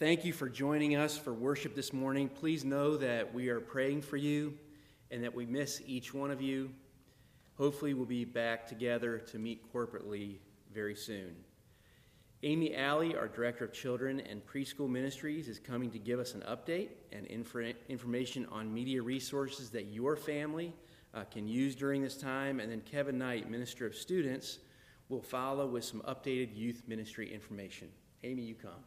Thank you for joining us for worship this morning. Please know that we are praying for you and that we miss each one of you. Hopefully, we'll be back together to meet corporately very soon. Amy Alley, our Director of Children and Preschool Ministries, is coming to give us an update and infor- information on media resources that your family uh, can use during this time. And then Kevin Knight, Minister of Students, will follow with some updated youth ministry information. Amy, you come.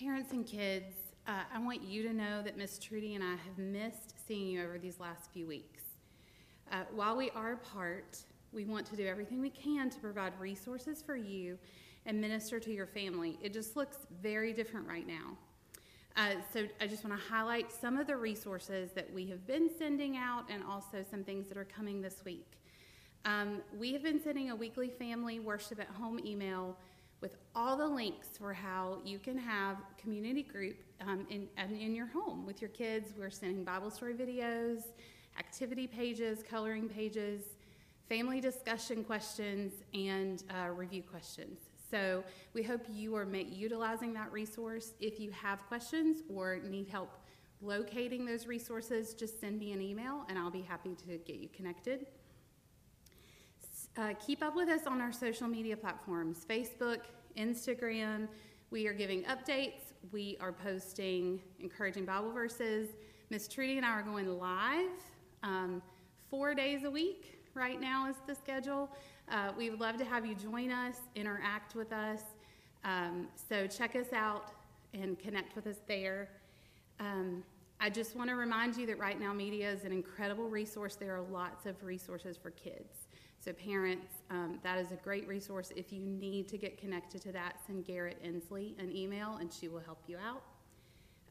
Parents and kids, uh, I want you to know that Miss Trudy and I have missed seeing you over these last few weeks. Uh, while we are apart, we want to do everything we can to provide resources for you and minister to your family. It just looks very different right now. Uh, so I just want to highlight some of the resources that we have been sending out and also some things that are coming this week. Um, we have been sending a weekly family worship at home email with all the links for how you can have community group um, in, in your home with your kids. We're sending Bible story videos, activity pages, coloring pages, family discussion questions, and uh, review questions. So we hope you are utilizing that resource. If you have questions or need help locating those resources, just send me an email and I'll be happy to get you connected. Uh, keep up with us on our social media platforms Facebook, Instagram. We are giving updates. We are posting encouraging Bible verses. Miss Trudy and I are going live um, four days a week right now is the schedule. Uh, we would love to have you join us, interact with us. Um, so check us out and connect with us there. Um, I just want to remind you that RightNow Media is an incredible resource. There are lots of resources for kids. So, parents, um, that is a great resource. If you need to get connected to that, send Garrett Inslee an email and she will help you out.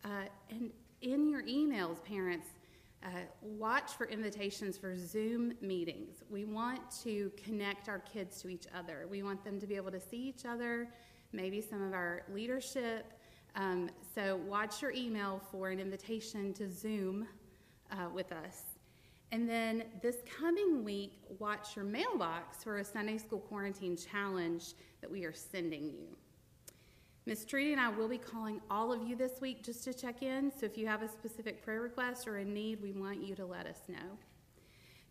Uh, and in your emails, parents, uh, watch for invitations for Zoom meetings. We want to connect our kids to each other. We want them to be able to see each other, maybe some of our leadership. Um, so, watch your email for an invitation to Zoom uh, with us. And then this coming week, watch your mailbox for a Sunday School Quarantine Challenge that we are sending you. Miss Trudy and I will be calling all of you this week just to check in. So if you have a specific prayer request or a need, we want you to let us know.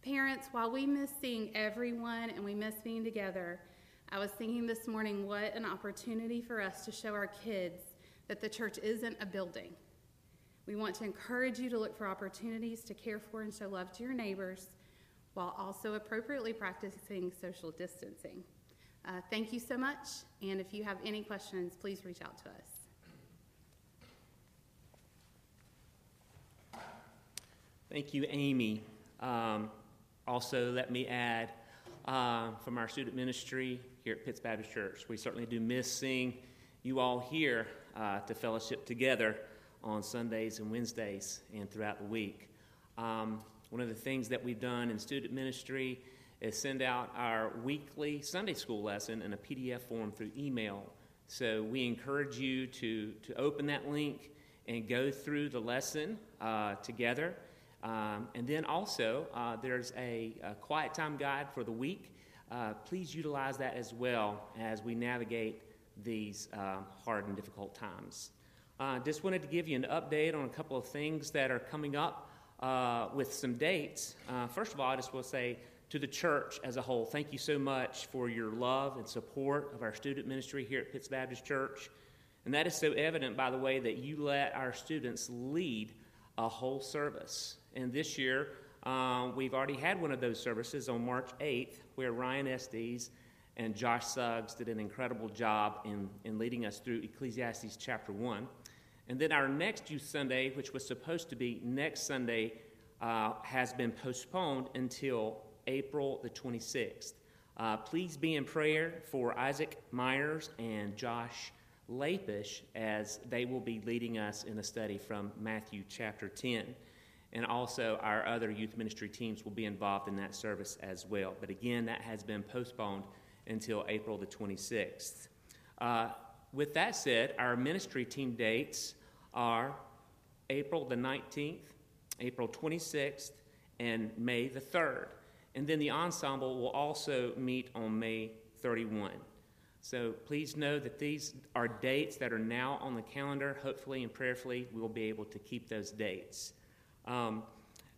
Parents, while we miss seeing everyone and we miss being together, I was thinking this morning what an opportunity for us to show our kids that the church isn't a building we want to encourage you to look for opportunities to care for and show love to your neighbors while also appropriately practicing social distancing. Uh, thank you so much, and if you have any questions, please reach out to us. Thank you, Amy. Um, also, let me add uh, from our student ministry here at Pitts Baptist Church, we certainly do miss seeing you all here uh, to fellowship together on Sundays and Wednesdays and throughout the week. Um, one of the things that we've done in student ministry is send out our weekly Sunday school lesson in a PDF form through email. So we encourage you to, to open that link and go through the lesson uh, together. Um, and then also, uh, there's a, a, quiet time guide for the week. Uh, please utilize that as well as we navigate these uh, hard and difficult times. Uh, just wanted to give you an update on a couple of things that are coming up uh, with some dates. Uh, first of all, I just to say to the church as a whole, thank you so much for your love and support of our student ministry here at Pitts Baptist Church. And that is so evident by the way that you let our students lead a whole service. And this year, uh, we've already had one of those services on March 8th, where Ryan Estes and Josh Suggs did an incredible job in, in leading us through Ecclesiastes chapter 1. And then our next Youth Sunday, which was supposed to be next Sunday, uh, has been postponed until April the 26th. Uh, please be in prayer for Isaac Myers and Josh Lapish as they will be leading us in a study from Matthew chapter 10. And also, our other youth ministry teams will be involved in that service as well. But again, that has been postponed until April the 26th. Uh, with that said, our ministry team dates are April the 19th, April 26th, and May the 3rd. And then the ensemble will also meet on May 31. So please know that these are dates that are now on the calendar. Hopefully and prayerfully, we'll be able to keep those dates. Um,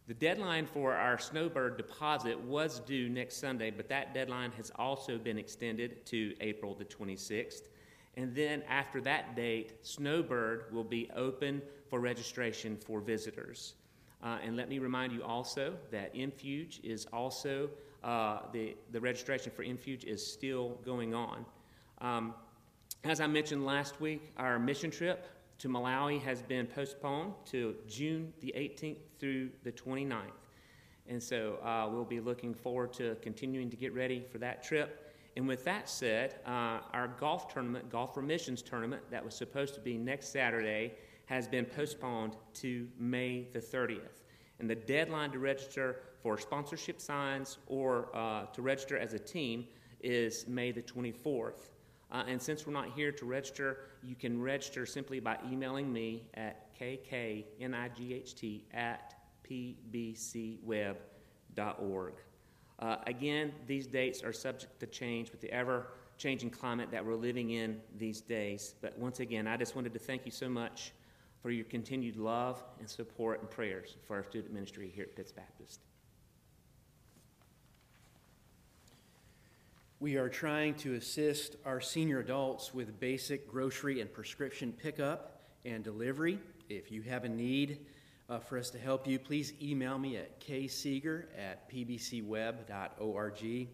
the deadline for our snowbird deposit was due next Sunday, but that deadline has also been extended to April the 26th. And then after that date, Snowbird will be open for registration for visitors. Uh, and let me remind you also that M-Fuge is also, uh, the, the registration for M-Fuge is still going on. Um, as I mentioned last week, our mission trip to Malawi has been postponed to June the 18th through the 29th. And so uh, we'll be looking forward to continuing to get ready for that trip. And with that said, uh, our golf tournament, Golf for Missions tournament, that was supposed to be next Saturday, has been postponed to May the 30th. And the deadline to register for sponsorship signs or uh, to register as a team is May the 24th. Uh, and since we're not here to register, you can register simply by emailing me at kknight at pbcweb.org. Uh, again, these dates are subject to change with the ever changing climate that we're living in these days. But once again, I just wanted to thank you so much for your continued love and support and prayers for our student ministry here at Pitts Baptist. We are trying to assist our senior adults with basic grocery and prescription pickup and delivery. If you have a need uh, for us to help you, please email me at kseeger at pbcweb.org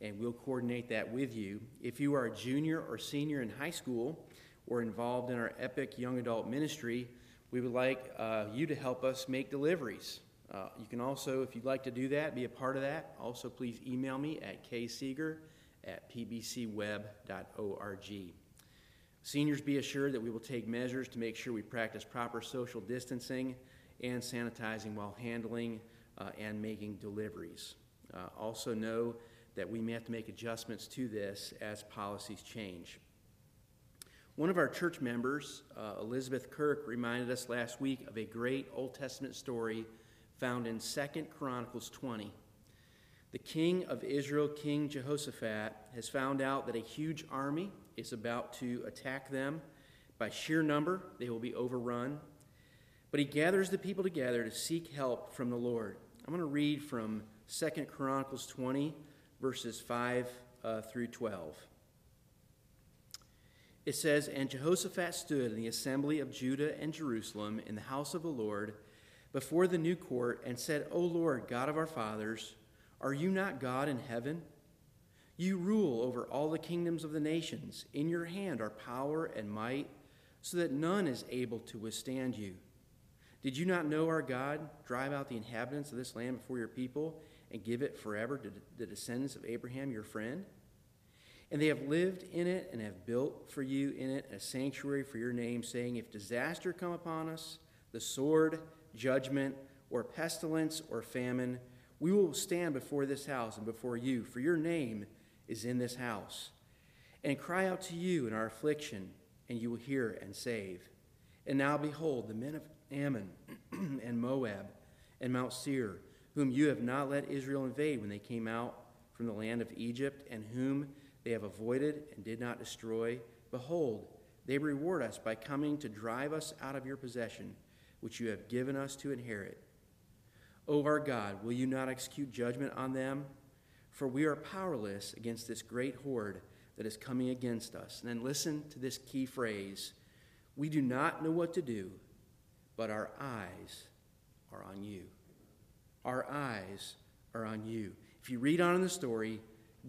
and we'll coordinate that with you. If you are a junior or senior in high school or involved in our Epic Young Adult Ministry, we would like uh, you to help us make deliveries. Uh, you can also, if you'd like to do that, be a part of that, also please email me at kseeger at pbcweb.org. Seniors, be assured that we will take measures to make sure we practice proper social distancing and sanitizing while handling uh, and making deliveries. Uh, also, know that we may have to make adjustments to this as policies change. One of our church members, uh, Elizabeth Kirk, reminded us last week of a great Old Testament story found in 2 Chronicles 20. The king of Israel, King Jehoshaphat, has found out that a huge army is about to attack them. By sheer number, they will be overrun. But he gathers the people together to seek help from the Lord. I'm going to read from 2 Chronicles 20, verses 5 uh, through 12. It says, And Jehoshaphat stood in the assembly of Judah and Jerusalem in the house of the Lord before the new court and said, O Lord, God of our fathers, are you not God in heaven? You rule over all the kingdoms of the nations. In your hand are power and might, so that none is able to withstand you. Did you not know our God drive out the inhabitants of this land before your people and give it forever to the descendants of Abraham, your friend? And they have lived in it and have built for you in it a sanctuary for your name, saying, If disaster come upon us, the sword, judgment, or pestilence, or famine, we will stand before this house and before you, for your name is in this house, and cry out to you in our affliction, and you will hear and save. And now behold, the men of Ammon and Moab and Mount Seir, whom you have not let Israel invade when they came out from the land of Egypt, and whom they have avoided and did not destroy, behold, they reward us by coming to drive us out of your possession, which you have given us to inherit. O our God, will you not execute judgment on them? For we are powerless against this great horde that is coming against us. And then listen to this key phrase We do not know what to do, but our eyes are on you. Our eyes are on you. If you read on in the story,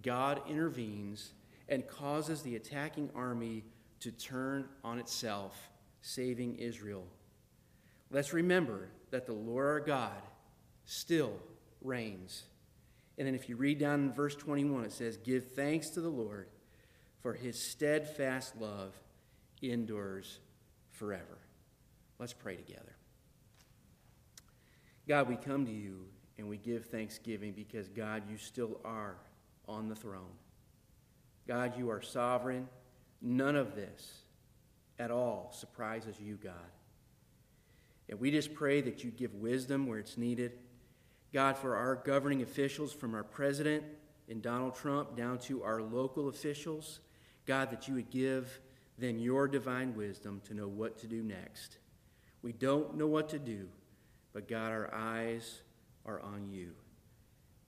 God intervenes and causes the attacking army to turn on itself, saving Israel. Let's remember that the Lord our God still reigns. And then if you read down in verse 21, it says, Give thanks to the Lord, for his steadfast love endures forever. Let's pray together. God, we come to you and we give thanksgiving because, God, you still are on the throne. God, you are sovereign. None of this at all surprises you, God. And we just pray that you give wisdom where it's needed God, for our governing officials, from our president and Donald Trump down to our local officials. God, that you would give them your divine wisdom to know what to do next. We don't know what to do, but God, our eyes are on you.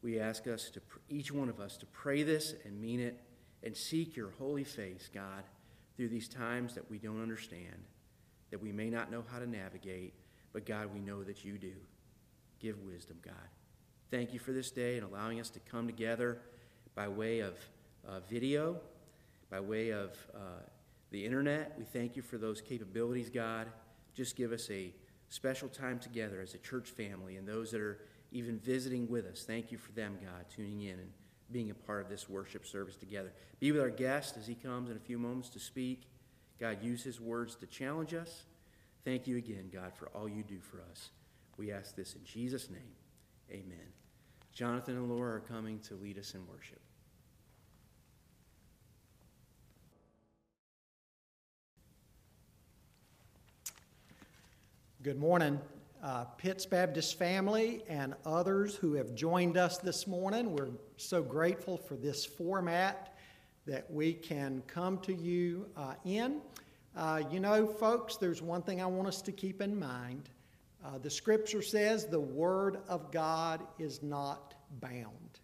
We ask us to, each one of us, to pray this and mean it and seek your holy face, God, through these times that we don't understand, that we may not know how to navigate, but God, we know that you do. Give wisdom, God. Thank you for this day and allowing us to come together by way of uh, video, by way of uh, the internet. We thank you for those capabilities, God. Just give us a special time together as a church family and those that are even visiting with us. Thank you for them, God, tuning in and being a part of this worship service together. Be with our guest as he comes in a few moments to speak. God, use his words to challenge us. Thank you again, God, for all you do for us. We ask this in Jesus' name. Amen. Jonathan and Laura are coming to lead us in worship. Good morning, uh, Pitts Baptist family and others who have joined us this morning. We're so grateful for this format that we can come to you uh, in. Uh, you know, folks, there's one thing I want us to keep in mind. Uh, the scripture says the Word of God is not bound.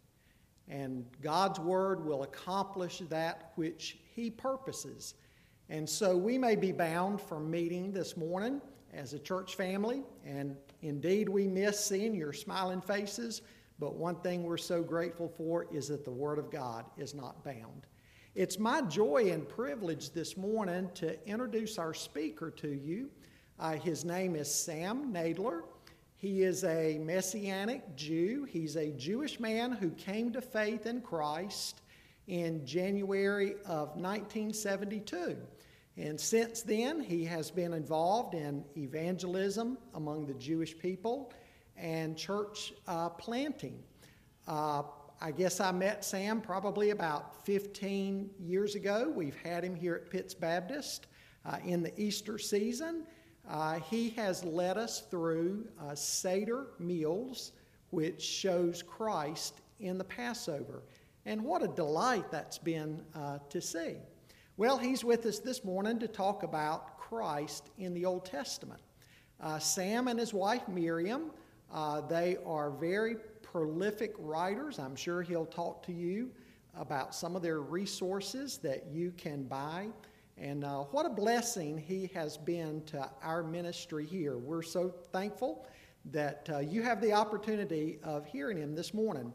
And God's Word will accomplish that which He purposes. And so we may be bound from meeting this morning as a church family, and indeed we miss seeing your smiling faces. But one thing we're so grateful for is that the Word of God is not bound. It's my joy and privilege this morning to introduce our speaker to you. Uh, his name is Sam Nadler. He is a Messianic Jew. He's a Jewish man who came to faith in Christ in January of 1972. And since then, he has been involved in evangelism among the Jewish people and church uh, planting. Uh, I guess I met Sam probably about 15 years ago. We've had him here at Pitts Baptist uh, in the Easter season. Uh, he has led us through uh, Seder meals, which shows Christ in the Passover. And what a delight that's been uh, to see. Well, he's with us this morning to talk about Christ in the Old Testament. Uh, Sam and his wife Miriam, uh, they are very prolific writers. I'm sure he'll talk to you about some of their resources that you can buy. And uh, what a blessing he has been to our ministry here. We're so thankful that uh, you have the opportunity of hearing him this morning.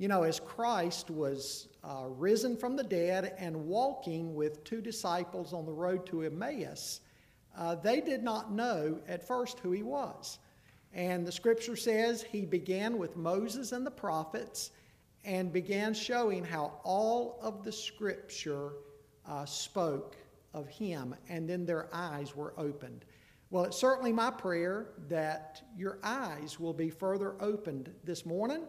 You know, as Christ was uh, risen from the dead and walking with two disciples on the road to Emmaus, uh, they did not know at first who he was. And the scripture says he began with Moses and the prophets and began showing how all of the scripture uh, spoke of him, and then their eyes were opened. Well, it's certainly my prayer that your eyes will be further opened this morning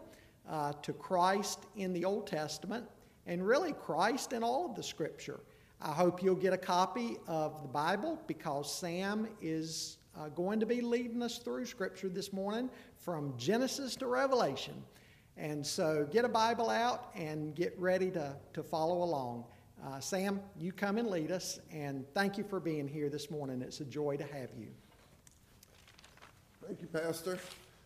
uh, to Christ in the Old Testament and really Christ in all of the Scripture. I hope you'll get a copy of the Bible because Sam is uh, going to be leading us through Scripture this morning from Genesis to Revelation. And so get a Bible out and get ready to, to follow along. Uh, Sam, you come and lead us, and thank you for being here this morning. It's a joy to have you. Thank you, Pastor.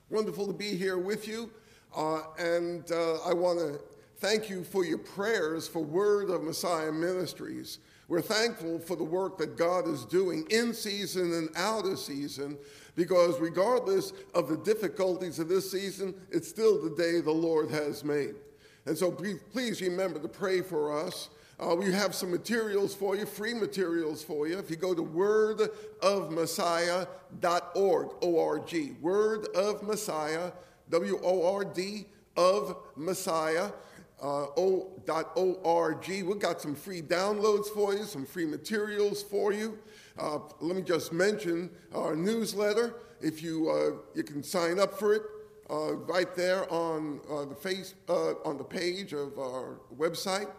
Wonderful to be here with you. Uh, and uh, I want to thank you for your prayers for Word of Messiah Ministries. We're thankful for the work that God is doing in season and out of season because, regardless of the difficulties of this season, it's still the day the Lord has made. And so please remember to pray for us. Uh, we have some materials for you, free materials for you. If you go to wordofmessiah.org, O-R-G, Word of Messiah, W-O-R-D, of Messiah, uh, o.org. We've got some free downloads for you, some free materials for you. Uh, let me just mention our newsletter. If you, uh, you can sign up for it uh, right there on uh, the face, uh, on the page of our website.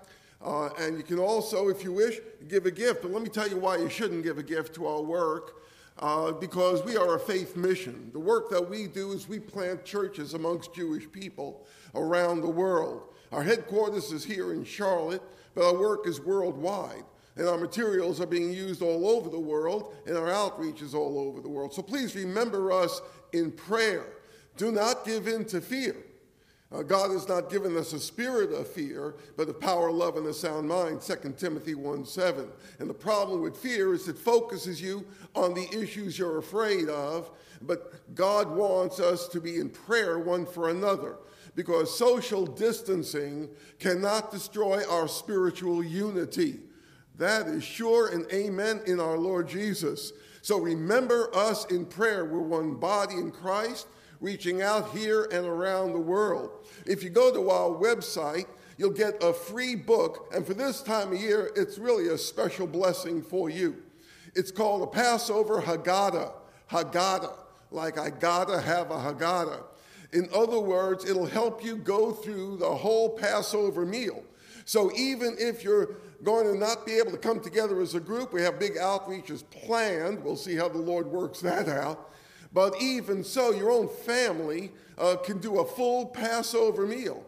And you can also, if you wish, give a gift. But let me tell you why you shouldn't give a gift to our work. Uh, because we are a faith mission. The work that we do is we plant churches amongst Jewish people around the world. Our headquarters is here in Charlotte, but our work is worldwide. And our materials are being used all over the world, and our outreach is all over the world. So please remember us in prayer. Do not give in to fear. Uh, God has not given us a spirit of fear, but of power, love, and a sound mind, 2 Timothy 1 7. And the problem with fear is it focuses you on the issues you're afraid of, but God wants us to be in prayer one for another because social distancing cannot destroy our spiritual unity. That is sure and amen in our Lord Jesus. So remember us in prayer. We're one body in Christ reaching out here and around the world. If you go to our website, you'll get a free book, and for this time of year, it's really a special blessing for you. It's called a Passover Haggadah. Haggadah, like I gotta have a Haggadah. In other words, it'll help you go through the whole Passover meal. So even if you're going to not be able to come together as a group, we have big outreaches planned. We'll see how the Lord works that out. But even so, your own family uh, can do a full Passover meal.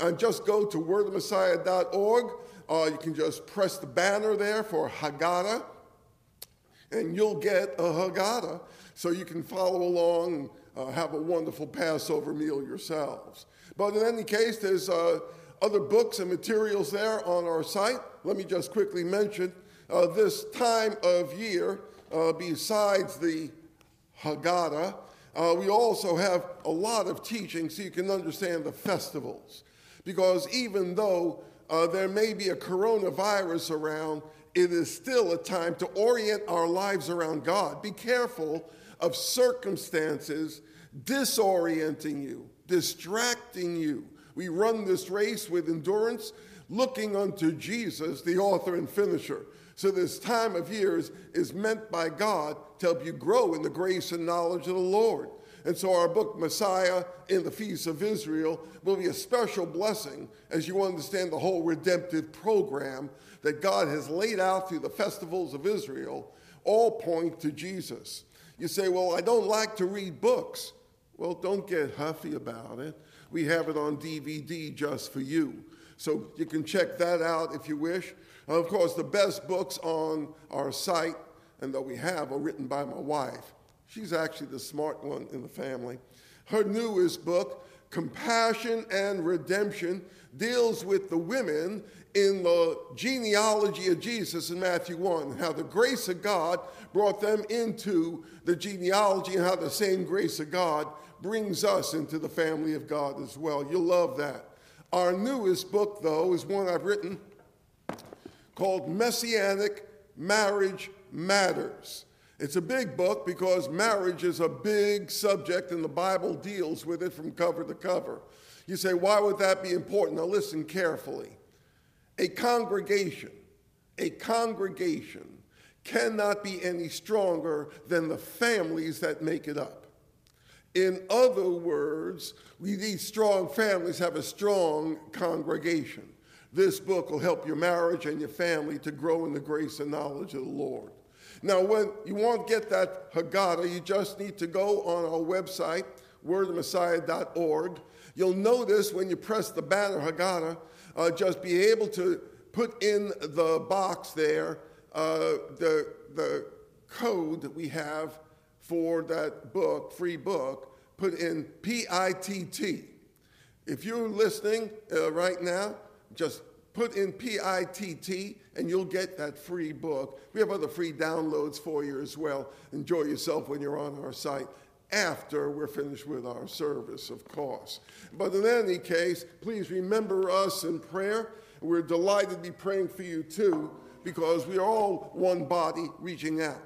And just go to wordofmessiah.org. Uh, you can just press the banner there for Haggadah, and you'll get a Haggadah so you can follow along and uh, have a wonderful Passover meal yourselves. But in any case, there's uh, other books and materials there on our site. Let me just quickly mention uh, this time of year, uh, besides the Haggadah. Uh, we also have a lot of teaching so you can understand the festivals. Because even though uh, there may be a coronavirus around, it is still a time to orient our lives around God. Be careful of circumstances disorienting you, distracting you. We run this race with endurance, looking unto Jesus, the author and finisher. So, this time of years is meant by God to help you grow in the grace and knowledge of the Lord. And so, our book, Messiah in the Feast of Israel, will be a special blessing as you understand the whole redemptive program that God has laid out through the festivals of Israel, all point to Jesus. You say, Well, I don't like to read books. Well, don't get huffy about it. We have it on DVD just for you. So you can check that out if you wish. Of course, the best books on our site and that we have are written by my wife. She's actually the smart one in the family. Her newest book, Compassion and Redemption, deals with the women in the genealogy of Jesus in Matthew 1, how the grace of God brought them into the genealogy and how the same grace of God brings us into the family of God as well. You'll love that. Our newest book, though, is one I've written called Messianic Marriage Matters. It's a big book because marriage is a big subject and the Bible deals with it from cover to cover. You say, why would that be important? Now, listen carefully. A congregation, a congregation cannot be any stronger than the families that make it up. In other words, we, these strong families have a strong congregation. This book will help your marriage and your family to grow in the grace and knowledge of the Lord. Now, when you won't get that Haggadah, you just need to go on our website, wordofmessiah.org. You'll notice when you press the banner Haggadah, uh, just be able to put in the box there uh, the, the code that we have for that book, free book, put in PITT. If you're listening uh, right now, just put in PITT and you'll get that free book. We have other free downloads for you as well. Enjoy yourself when you're on our site after we're finished with our service, of course. But in any case, please remember us in prayer. We're delighted to be praying for you too, because we are all one body reaching out.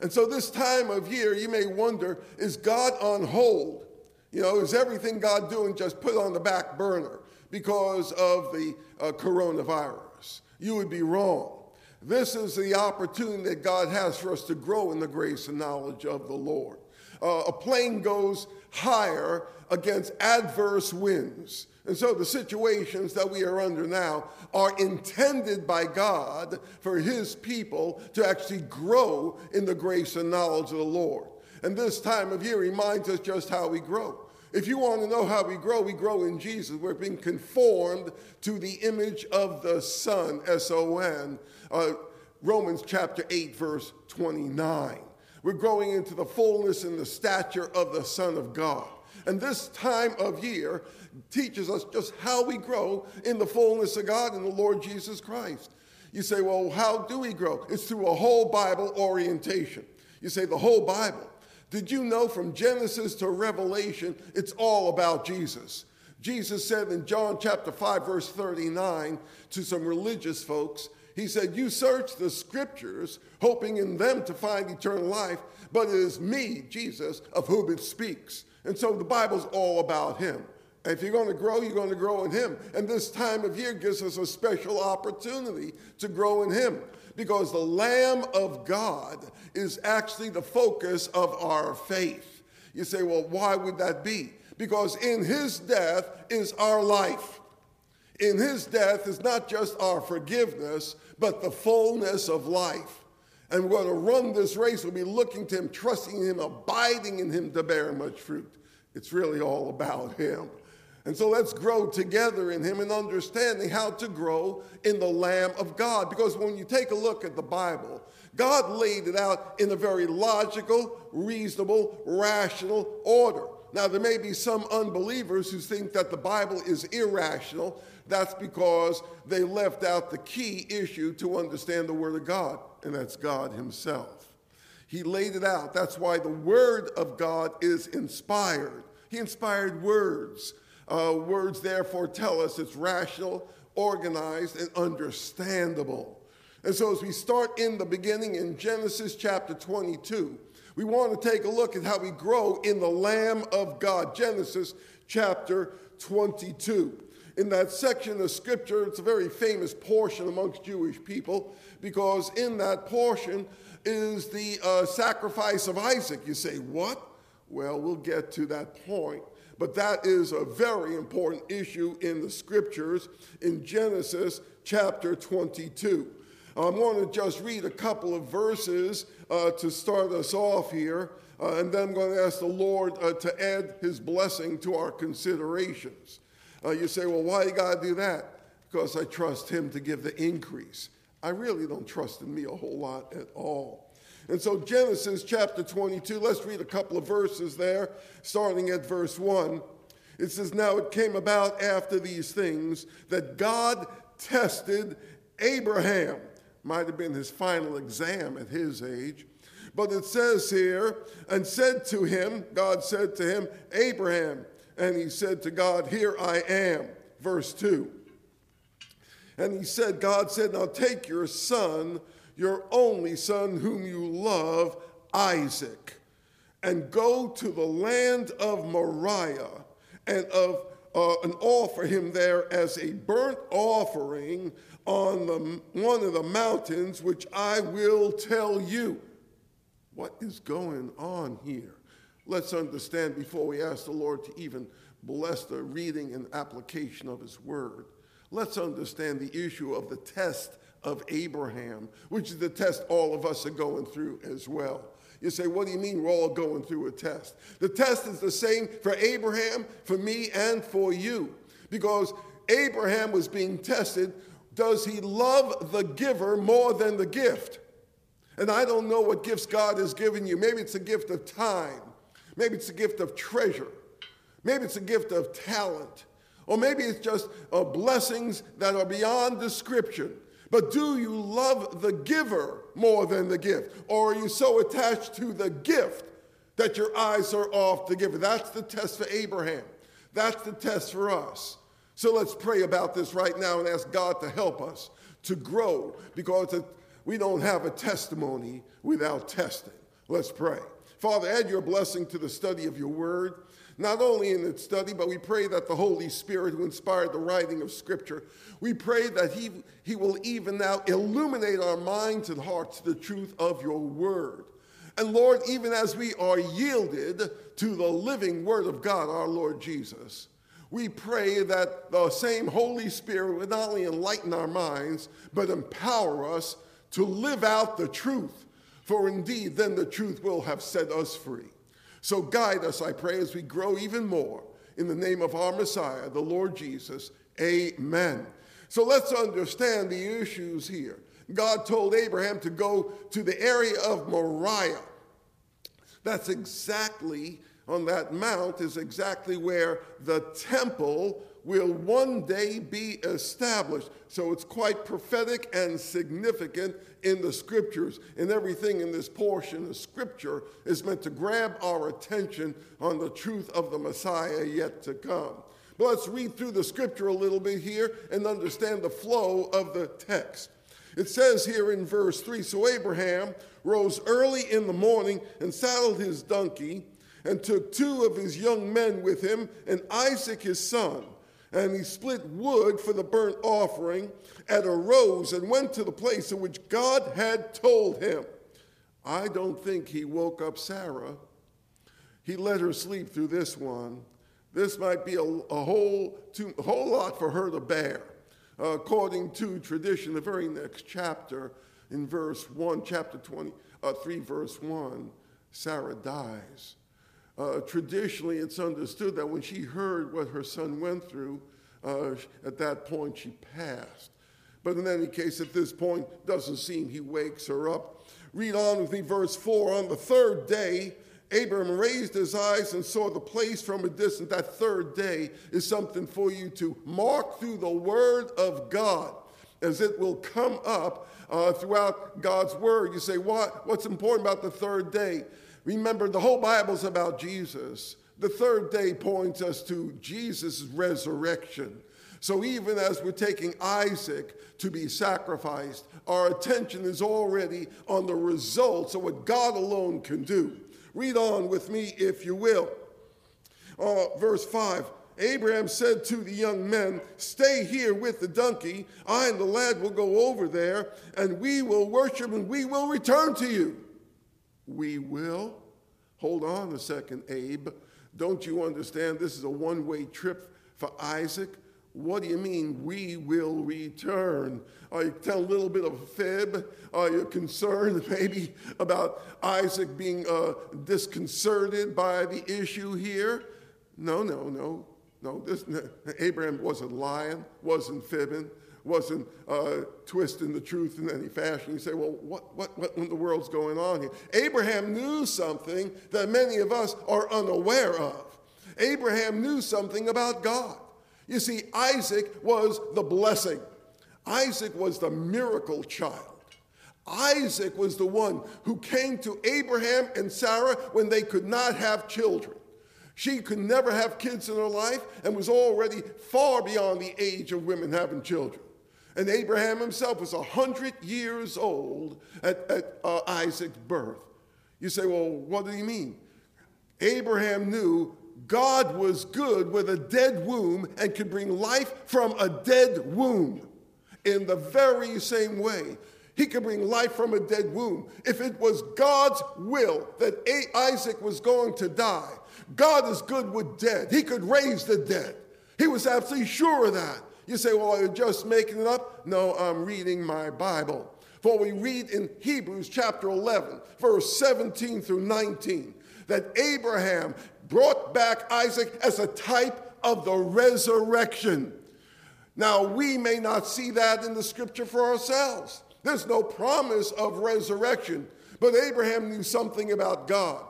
And so, this time of year, you may wonder is God on hold? You know, is everything God doing just put on the back burner? because of the uh, coronavirus. You would be wrong. This is the opportunity that God has for us to grow in the grace and knowledge of the Lord. Uh, a plane goes higher against adverse winds. And so the situations that we are under now are intended by God for His people to actually grow in the grace and knowledge of the Lord. And this time of year reminds us just how we grow. If you want to know how we grow, we grow in Jesus. We're being conformed to the image of the Son, S O N. Uh, Romans chapter 8, verse 29. We're growing into the fullness and the stature of the Son of God. And this time of year teaches us just how we grow in the fullness of God in the Lord Jesus Christ. You say, well, how do we grow? It's through a whole Bible orientation. You say, the whole Bible. Did you know from Genesis to Revelation, it's all about Jesus? Jesus said in John chapter 5, verse 39 to some religious folks, he said, You search the scriptures, hoping in them to find eternal life, but it is me, Jesus, of whom it speaks. And so the Bible's all about him. If you're going to grow, you're going to grow in him. And this time of year gives us a special opportunity to grow in him because the Lamb of God is actually the focus of our faith. You say, well, why would that be? Because in his death is our life. In his death is not just our forgiveness, but the fullness of life. And we're going to run this race. We'll be looking to him, trusting him, abiding in him to bear much fruit. It's really all about him. And so let's grow together in Him and understanding how to grow in the Lamb of God. Because when you take a look at the Bible, God laid it out in a very logical, reasonable, rational order. Now, there may be some unbelievers who think that the Bible is irrational. That's because they left out the key issue to understand the Word of God, and that's God Himself. He laid it out. That's why the Word of God is inspired. He inspired words. Uh, words, therefore, tell us it's rational, organized, and understandable. And so, as we start in the beginning in Genesis chapter 22, we want to take a look at how we grow in the Lamb of God. Genesis chapter 22. In that section of scripture, it's a very famous portion amongst Jewish people because in that portion is the uh, sacrifice of Isaac. You say, what? Well, we'll get to that point. But that is a very important issue in the scriptures in Genesis chapter 22. I'm going to just read a couple of verses uh, to start us off here, uh, and then I'm going to ask the Lord uh, to add his blessing to our considerations. Uh, you say, well, why you got to do that? Because I trust him to give the increase. I really don't trust in me a whole lot at all. And so, Genesis chapter 22, let's read a couple of verses there, starting at verse 1. It says, Now it came about after these things that God tested Abraham. Might have been his final exam at his age. But it says here, and said to him, God said to him, Abraham. And he said to God, Here I am. Verse 2. And he said, God said, Now take your son your only son whom you love, Isaac, and go to the land of Moriah and of uh, and offer him there as a burnt offering on the, one of the mountains which I will tell you. What is going on here? Let's understand before we ask the Lord to even bless the reading and application of his word. Let's understand the issue of the test of Abraham, which is the test all of us are going through as well. You say, what do you mean we're all going through a test? The test is the same for Abraham, for me, and for you. Because Abraham was being tested. Does he love the giver more than the gift? And I don't know what gifts God has given you. Maybe it's a gift of time. Maybe it's a gift of treasure. Maybe it's a gift of talent. Or maybe it's just uh, blessings that are beyond description. But do you love the giver more than the gift? Or are you so attached to the gift that your eyes are off the giver? That's the test for Abraham. That's the test for us. So let's pray about this right now and ask God to help us to grow because we don't have a testimony without testing. Let's pray. Father, add your blessing to the study of your word not only in its study, but we pray that the Holy Spirit who inspired the writing of Scripture, we pray that He, he will even now illuminate our minds and hearts to the truth of your word. And Lord, even as we are yielded to the living word of God, our Lord Jesus, We pray that the same Holy Spirit would not only enlighten our minds, but empower us to live out the truth. For indeed, then the truth will have set us free. So guide us, I pray, as we grow even more. In the name of our Messiah, the Lord Jesus. Amen. So let's understand the issues here. God told Abraham to go to the area of Moriah. That's exactly on that mount, is exactly where the temple will one day be established. So it's quite prophetic and significant in the scriptures. And everything in this portion of scripture is meant to grab our attention on the truth of the Messiah yet to come. But let's read through the scripture a little bit here and understand the flow of the text. It says here in verse 3 So Abraham rose early in the morning and saddled his donkey and took two of his young men with him and Isaac his son. And he split wood for the burnt offering and arose and went to the place in which God had told him. I don't think he woke up Sarah. He let her sleep through this one. This might be a, a whole, too, a whole lot for her to bear. Uh, according to tradition, the very next chapter, in verse 1, chapter 20, uh, 3, verse 1, Sarah dies. Uh, traditionally, it's understood that when she heard what her son went through, uh, at that point she passed. But in any case, at this point, doesn't seem he wakes her up. Read on with me, verse 4. On the third day, Abram raised his eyes and saw the place from a distance. That third day is something for you to mark through the word of God as it will come up uh, throughout God's word. You say, what? What's important about the third day? Remember, the whole Bible's about Jesus. The third day points us to Jesus' resurrection. So even as we're taking Isaac to be sacrificed, our attention is already on the results of what God alone can do. Read on with me, if you will. Uh, verse 5 Abraham said to the young men, Stay here with the donkey. I and the lad will go over there, and we will worship, and we will return to you. We will? Hold on a second, Abe. Don't you understand this is a one way trip for Isaac? What do you mean we will return? Are you telling a little bit of a fib? Are you concerned maybe about Isaac being uh, disconcerted by the issue here? No, no, no. No, this, Abraham wasn't lying, wasn't fibbing, wasn't uh, twisting the truth in any fashion. You say, well, what, what, what in the world's going on here? Abraham knew something that many of us are unaware of. Abraham knew something about God. You see, Isaac was the blessing, Isaac was the miracle child. Isaac was the one who came to Abraham and Sarah when they could not have children. She could never have kids in her life and was already far beyond the age of women having children. And Abraham himself was 100 years old at, at uh, Isaac's birth. You say, well, what do you mean? Abraham knew God was good with a dead womb and could bring life from a dead womb. In the very same way, he could bring life from a dead womb. If it was God's will that Isaac was going to die, God is good with dead. He could raise the dead. He was absolutely sure of that. You say, well, you're you just making it up? No, I'm reading my Bible. For we read in Hebrews chapter 11, verse 17 through 19, that Abraham brought back Isaac as a type of the resurrection. Now, we may not see that in the scripture for ourselves. There's no promise of resurrection, but Abraham knew something about God.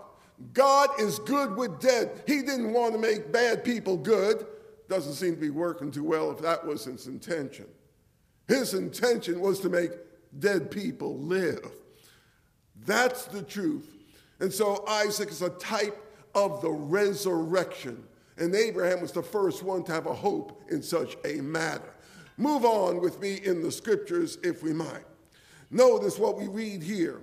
God is good with dead. He didn't want to make bad people good. Doesn't seem to be working too well if that was his intention. His intention was to make dead people live. That's the truth. And so Isaac is a type of the resurrection. And Abraham was the first one to have a hope in such a matter. Move on with me in the scriptures, if we might. Notice what we read here.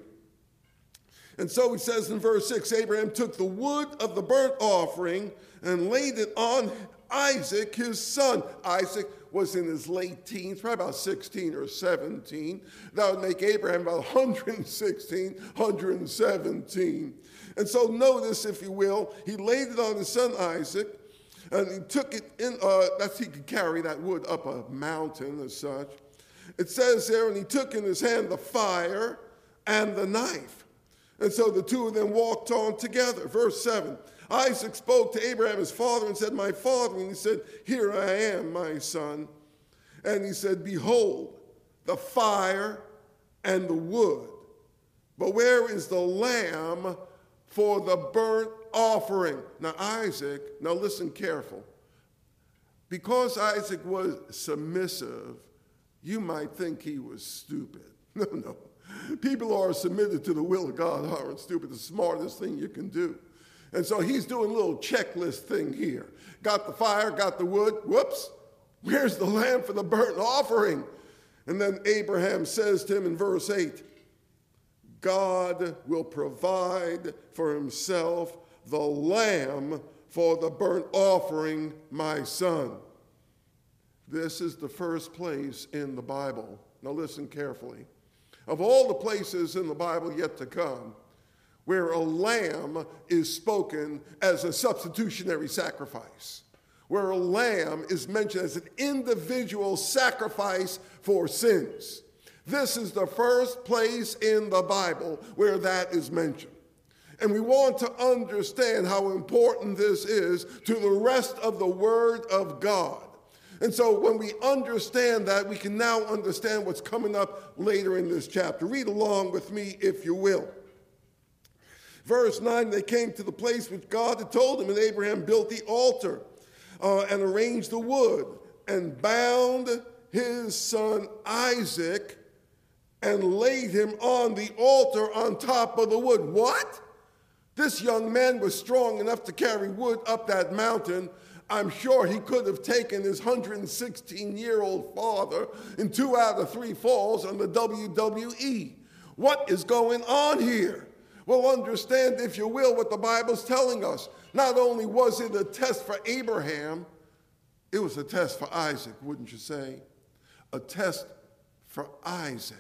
And so he says in verse 6 Abraham took the wood of the burnt offering and laid it on Isaac, his son. Isaac was in his late teens, probably about 16 or 17. That would make Abraham about 116, 117. And so notice, if you will, he laid it on his son Isaac. And he took it in, uh, that's he could carry that wood up a mountain as such. It says there, and he took in his hand the fire and the knife. And so the two of them walked on together. Verse 7 Isaac spoke to Abraham, his father, and said, My father. And he said, Here I am, my son. And he said, Behold, the fire and the wood. But where is the lamb for the burnt offering? Now, Isaac, now listen careful. Because Isaac was submissive, you might think he was stupid. No, no. People who are submitted to the will of God aren't stupid, the smartest thing you can do. And so he's doing a little checklist thing here. Got the fire, got the wood. Whoops, where's the lamb for the burnt offering? And then Abraham says to him in verse 8, God will provide for himself the lamb for the burnt offering, my son. This is the first place in the Bible. Now listen carefully. Of all the places in the Bible yet to come, where a lamb is spoken as a substitutionary sacrifice, where a lamb is mentioned as an individual sacrifice for sins. This is the first place in the Bible where that is mentioned. And we want to understand how important this is to the rest of the Word of God. And so when we understand that, we can now understand what's coming up later in this chapter. Read along with me, if you will. Verse 9 they came to the place which God had told him, and Abraham built the altar uh, and arranged the wood and bound his son Isaac and laid him on the altar on top of the wood. What? This young man was strong enough to carry wood up that mountain. I'm sure he could have taken his 116 year old father in two out of three falls on the WWE. What is going on here? Well, understand, if you will, what the Bible's telling us. Not only was it a test for Abraham, it was a test for Isaac, wouldn't you say? A test for Isaac.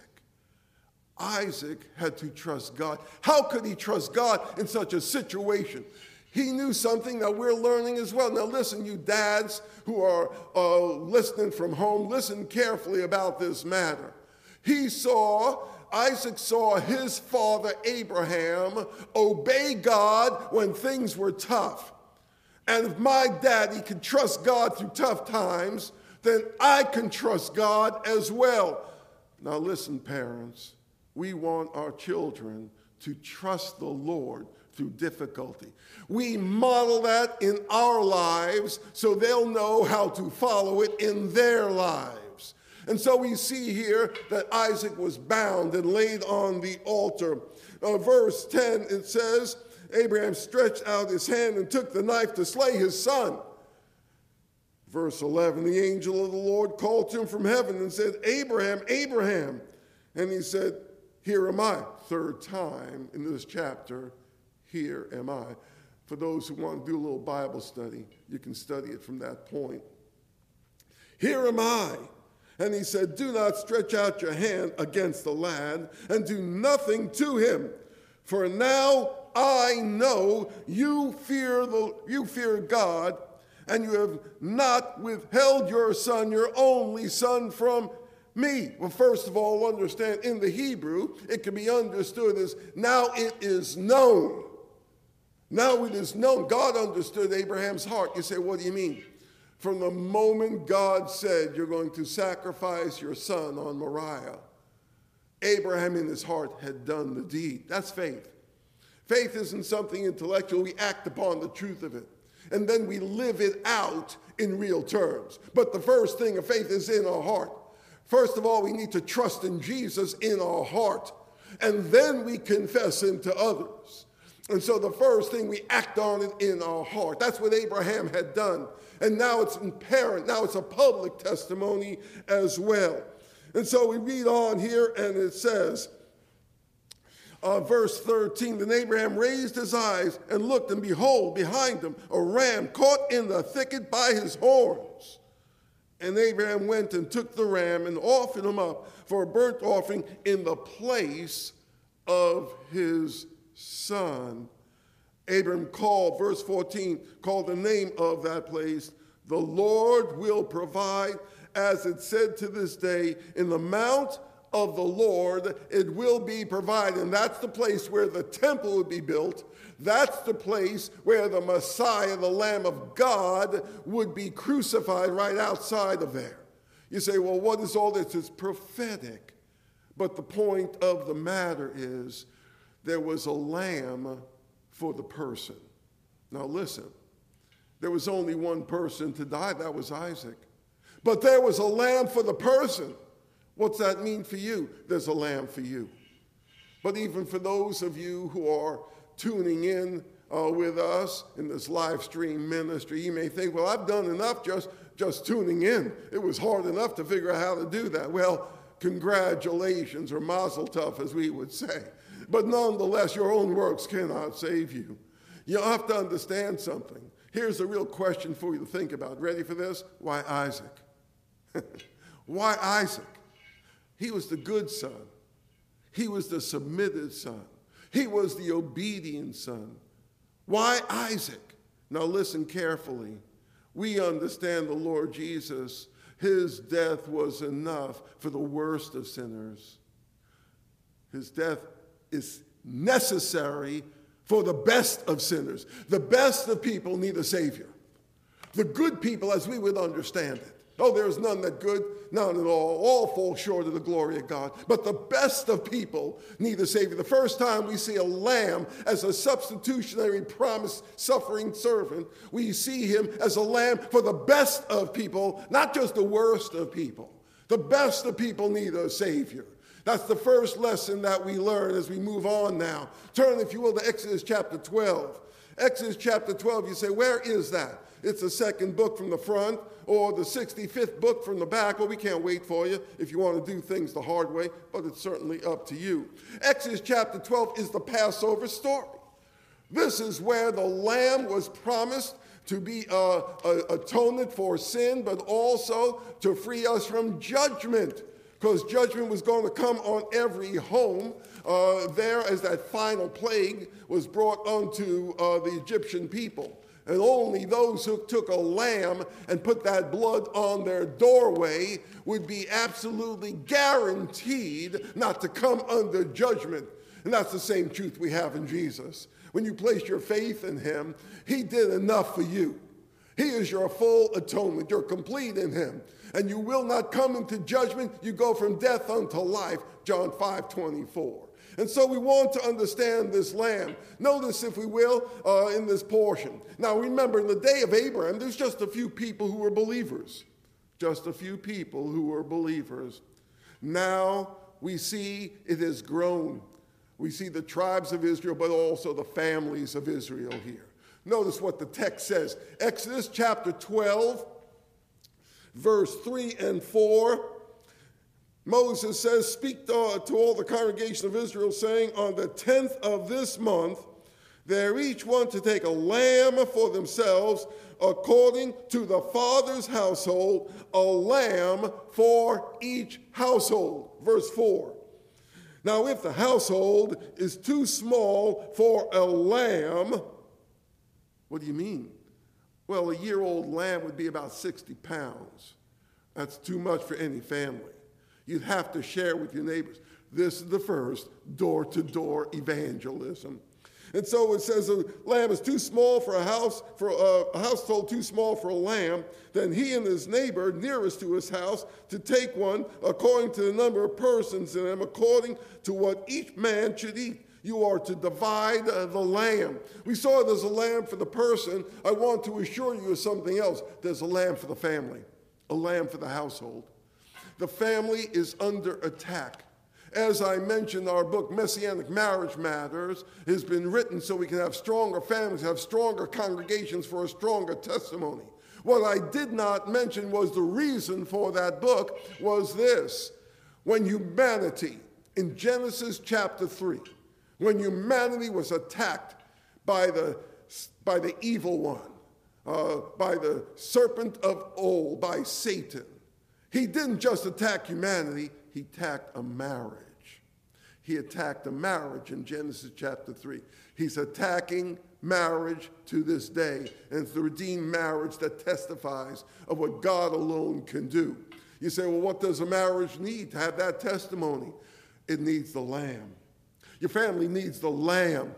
Isaac had to trust God. How could he trust God in such a situation? He knew something that we're learning as well. Now, listen, you dads who are uh, listening from home, listen carefully about this matter. He saw, Isaac saw his father Abraham obey God when things were tough. And if my daddy can trust God through tough times, then I can trust God as well. Now, listen, parents we want our children to trust the Lord through difficulty. We model that in our lives so they'll know how to follow it in their lives. And so we see here that Isaac was bound and laid on the altar. Uh, verse 10, it says, Abraham stretched out his hand and took the knife to slay his son. Verse 11, the angel of the Lord called to him from heaven and said, Abraham, Abraham. And he said, here am I. Third time in this chapter, here am I. For those who want to do a little Bible study, you can study it from that point. Here am I. And he said, Do not stretch out your hand against the lad, and do nothing to him. For now I know you fear, the, you fear God, and you have not withheld your son, your only son, from me. Well, first of all, understand in the Hebrew, it can be understood as now it is known. Now it is known. God understood Abraham's heart. You say, what do you mean? From the moment God said, You're going to sacrifice your son on Moriah, Abraham in his heart had done the deed. That's faith. Faith isn't something intellectual, we act upon the truth of it. And then we live it out in real terms. But the first thing of faith is in our heart. First of all, we need to trust in Jesus in our heart, and then we confess him to others. And so the first thing we act on it in our heart. That's what Abraham had done. And now it's apparent, now it's a public testimony as well. And so we read on here, and it says, uh, verse 13 Then Abraham raised his eyes and looked, and behold, behind him a ram caught in the thicket by his horns. And Abraham went and took the ram and offered him up for a burnt offering in the place of his son Abram called, verse 14, called the name of that place, the Lord will provide, as it said to this day, in the mount of the Lord it will be provided. And that's the place where the temple would be built. That's the place where the Messiah, the Lamb of God, would be crucified right outside of there. You say, well, what is all this? It's prophetic. But the point of the matter is there was a lamb for the person. Now, listen, there was only one person to die, that was Isaac. But there was a lamb for the person. What's that mean for you? There's a lamb for you. But even for those of you who are tuning in uh, with us in this live stream ministry, you may think, well, I've done enough just, just tuning in. It was hard enough to figure out how to do that. Well, congratulations, or mazel tov, as we would say. But nonetheless, your own works cannot save you. You have to understand something. Here's a real question for you to think about. Ready for this? Why Isaac? Why Isaac? He was the good son. He was the submitted son. He was the obedient son. Why Isaac? Now listen carefully. We understand the Lord Jesus. His death was enough for the worst of sinners. His death is necessary for the best of sinners. The best of people need a Savior. The good people, as we would understand it. Oh, there is none that good, none at all. All fall short of the glory of God. But the best of people need a Savior. The first time we see a lamb as a substitutionary promise suffering servant, we see him as a lamb for the best of people, not just the worst of people. The best of people need a Savior. That's the first lesson that we learn as we move on now. Turn, if you will, to Exodus chapter 12. Exodus chapter 12, you say, where is that? It's the second book from the front or the 65th book from the back. Well, we can't wait for you if you want to do things the hard way, but it's certainly up to you. Exodus chapter 12 is the Passover story. This is where the lamb was promised to be uh, a atonement for sin, but also to free us from judgment because judgment was going to come on every home uh, there as that final plague was brought unto uh, the Egyptian people. And only those who took a lamb and put that blood on their doorway would be absolutely guaranteed not to come under judgment. And that's the same truth we have in Jesus. When you place your faith in him, he did enough for you. He is your full atonement. You're complete in him and you will not come into judgment. You go from death unto life. John 5 24. And so we want to understand this lamb. Notice, if we will, uh, in this portion. Now remember, in the day of Abraham, there's just a few people who were believers. Just a few people who were believers. Now we see it has grown. We see the tribes of Israel, but also the families of Israel here. Notice what the text says Exodus chapter 12 verse 3 and 4. Moses says, Speak to, all the congregation of Israel, saying, On the 10th of this month, they're each one to take a lamb for themselves according to the father's household, a lamb for each household. Verse 4. Now, if the household is too small for a lamb, what do you mean? Well, a year old lamb would be about 60 pounds. That's too much for any family. You'd have to share with your neighbors. This is the first door to door evangelism. And so it says a lamb is too small for a house, for a, household too small for a lamb, then he and his neighbor nearest to his house to take one according to the number of persons in them, according to what each man should eat you are to divide uh, the lamb. We saw there's a lamb for the person. I want to assure you of something else. There's a lamb for the family, a lamb for the household. The family is under attack. As I mentioned, our book, Messianic Marriage Matters, has been written so we can have stronger families, have stronger congregations for a stronger testimony. What I did not mention was the reason for that book was this. When humanity, in Genesis chapter 3, when humanity was attacked by the, by the evil one, uh, by the serpent of old, by Satan. He didn't just attack humanity, he attacked a marriage. He attacked a marriage in Genesis chapter 3. He's attacking marriage to this day. And it's the redeemed marriage that testifies of what God alone can do. You say, well, what does a marriage need to have that testimony? It needs the lamb. Your family needs the lamb.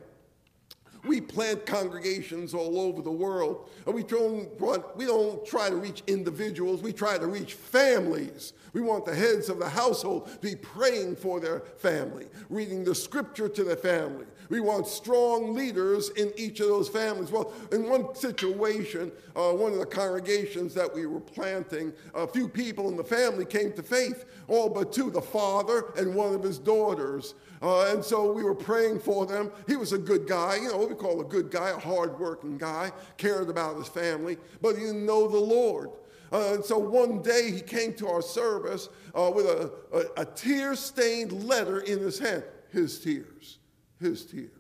We plant congregations all over the world, and we don't, we don't try to reach individuals, we try to reach families. We want the heads of the household to be praying for their family, reading the scripture to their family. We want strong leaders in each of those families. Well, in one situation, uh, one of the congregations that we were planting, a few people in the family came to faith, all but two the father and one of his daughters. Uh, and so we were praying for them. He was a good guy, you know, call a good guy, a hardworking guy, cared about his family, but he didn't know the Lord. Uh, and so one day he came to our service uh, with a, a, a tear stained letter in his hand. His tears. His tears.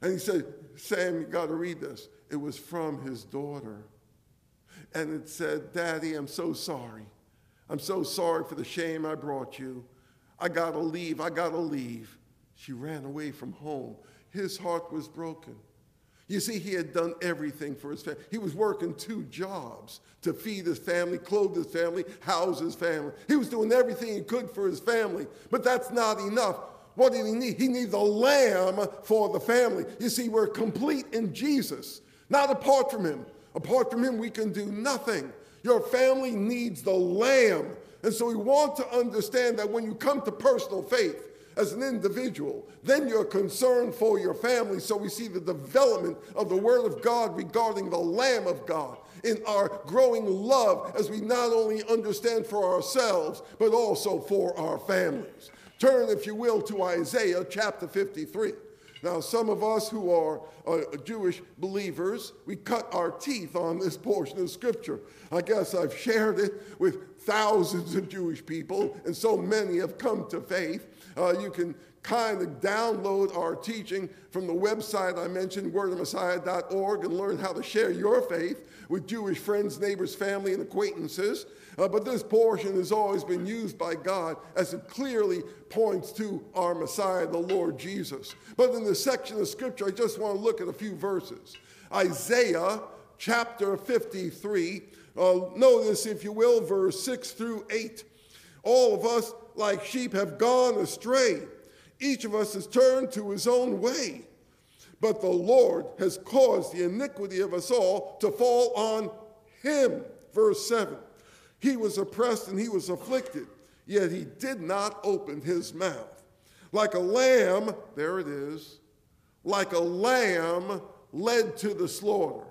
And he said, Sam, you got to read this. It was from his daughter. And it said, Daddy, I'm so sorry. I'm so sorry for the shame I brought you. I got to leave. I got to leave. She ran away from home. His heart was broken. You see, he had done everything for his family. He was working two jobs to feed his family, clothe his family, house his family. He was doing everything he could for his family, but that's not enough. What did he need? He needs a lamb for the family. You see, we're complete in Jesus, not apart from him. Apart from him, we can do nothing. Your family needs the lamb. And so we want to understand that when you come to personal faith, as an individual, then you're concerned for your family. So we see the development of the Word of God regarding the Lamb of God in our growing love as we not only understand for ourselves, but also for our families. Turn, if you will, to Isaiah chapter 53. Now, some of us who are uh, Jewish believers, we cut our teeth on this portion of Scripture. I guess I've shared it with thousands of Jewish people, and so many have come to faith. Uh, you can kind of download our teaching from the website I mentioned, wordofmessiah.org, and learn how to share your faith with Jewish friends, neighbors, family, and acquaintances. Uh, but this portion has always been used by God as it clearly points to our Messiah, the Lord Jesus. But in this section of Scripture, I just want to look at a few verses. Isaiah chapter 53, uh, notice, if you will, verse 6 through 8. All of us, like sheep, have gone astray. Each of us has turned to his own way. But the Lord has caused the iniquity of us all to fall on him. Verse 7 He was oppressed and he was afflicted, yet he did not open his mouth. Like a lamb, there it is, like a lamb led to the slaughter.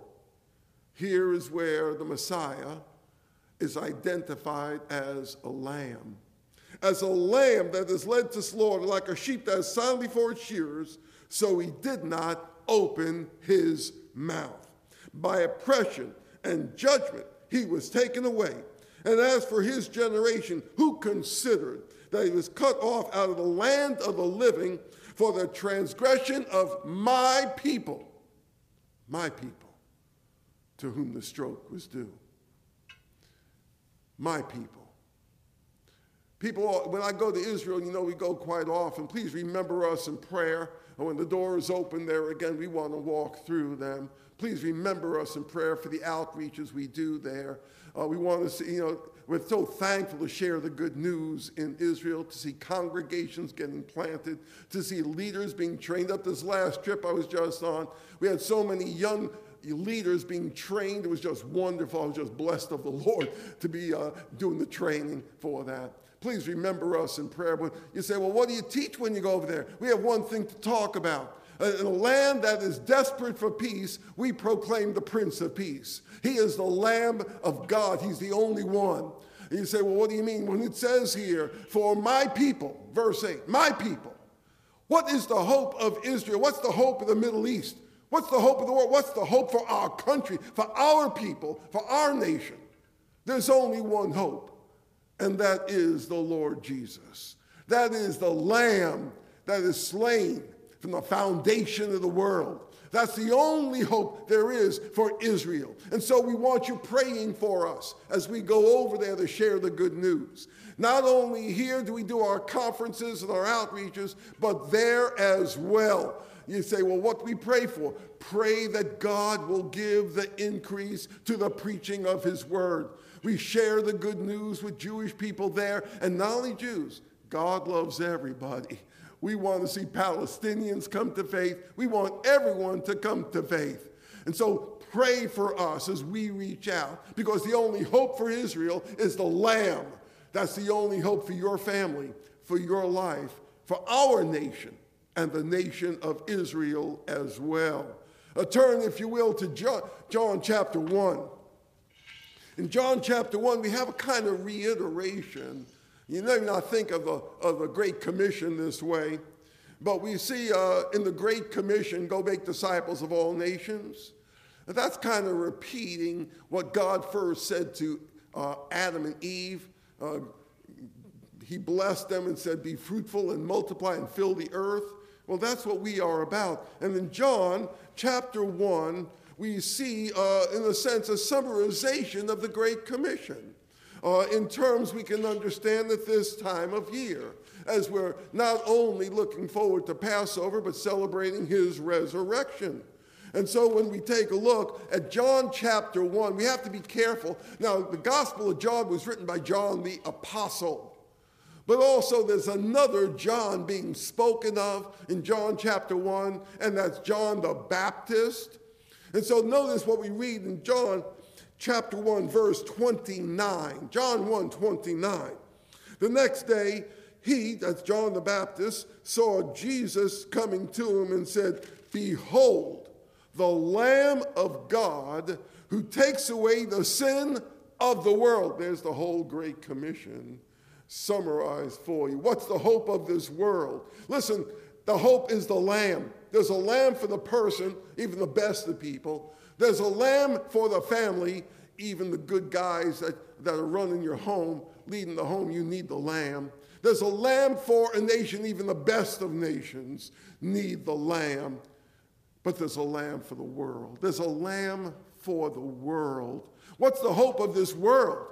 Here is where the Messiah is identified as a lamb. As a lamb that is led to slaughter, like a sheep that is silent before its shearers, so he did not open his mouth. By oppression and judgment he was taken away. And as for his generation, who considered that he was cut off out of the land of the living for the transgression of my people, my people, to whom the stroke was due. My people. People, when I go to Israel, you know, we go quite often. Please remember us in prayer. And when the doors open there again, we want to walk through them. Please remember us in prayer for the outreaches we do there. Uh, we want to see, you know, we're so thankful to share the good news in Israel, to see congregations getting planted, to see leaders being trained up. This last trip I was just on, we had so many young leaders being trained. It was just wonderful. I was just blessed of the Lord to be uh, doing the training for that. Please remember us in prayer. But you say, well, what do you teach when you go over there? We have one thing to talk about. In a land that is desperate for peace, we proclaim the Prince of Peace. He is the Lamb of God, He's the only one. And you say, well, what do you mean? When it says here, for my people, verse 8, my people, what is the hope of Israel? What's the hope of the Middle East? What's the hope of the world? What's the hope for our country, for our people, for our nation? There's only one hope, and that is the Lord Jesus. That is the Lamb that is slain from the foundation of the world. That's the only hope there is for Israel. And so we want you praying for us as we go over there to share the good news. Not only here do we do our conferences and our outreaches, but there as well. You say, well, what we pray for? Pray that God will give the increase to the preaching of his word. We share the good news with Jewish people there, and not only Jews, God loves everybody. We want to see Palestinians come to faith. We want everyone to come to faith. And so pray for us as we reach out because the only hope for Israel is the Lamb. That's the only hope for your family, for your life, for our nation, and the nation of Israel as well. Uh, turn, if you will, to John, John chapter 1. In John chapter 1, we have a kind of reiteration. You may not think of the, of the Great Commission this way, but we see uh, in the Great Commission, go make disciples of all nations. That's kind of repeating what God first said to uh, Adam and Eve. Uh, he blessed them and said, Be fruitful and multiply and fill the earth. Well, that's what we are about. And in John chapter 1, we see, uh, in a sense, a summarization of the Great Commission. Uh, in terms we can understand at this time of year, as we're not only looking forward to Passover, but celebrating his resurrection. And so when we take a look at John chapter 1, we have to be careful. Now, the Gospel of John was written by John the Apostle. But also, there's another John being spoken of in John chapter 1, and that's John the Baptist. And so, notice what we read in John chapter 1, verse 29. John 1 29. The next day, he, that's John the Baptist, saw Jesus coming to him and said, Behold, the Lamb of God who takes away the sin of the world. There's the whole Great Commission summarized for you. What's the hope of this world? Listen, the hope is the lamb. There's a lamb for the person, even the best of people. There's a lamb for the family, even the good guys that, that are running your home, leading the home, you need the lamb. There's a lamb for a nation, even the best of nations need the lamb. But there's a lamb for the world. There's a lamb for the world. What's the hope of this world?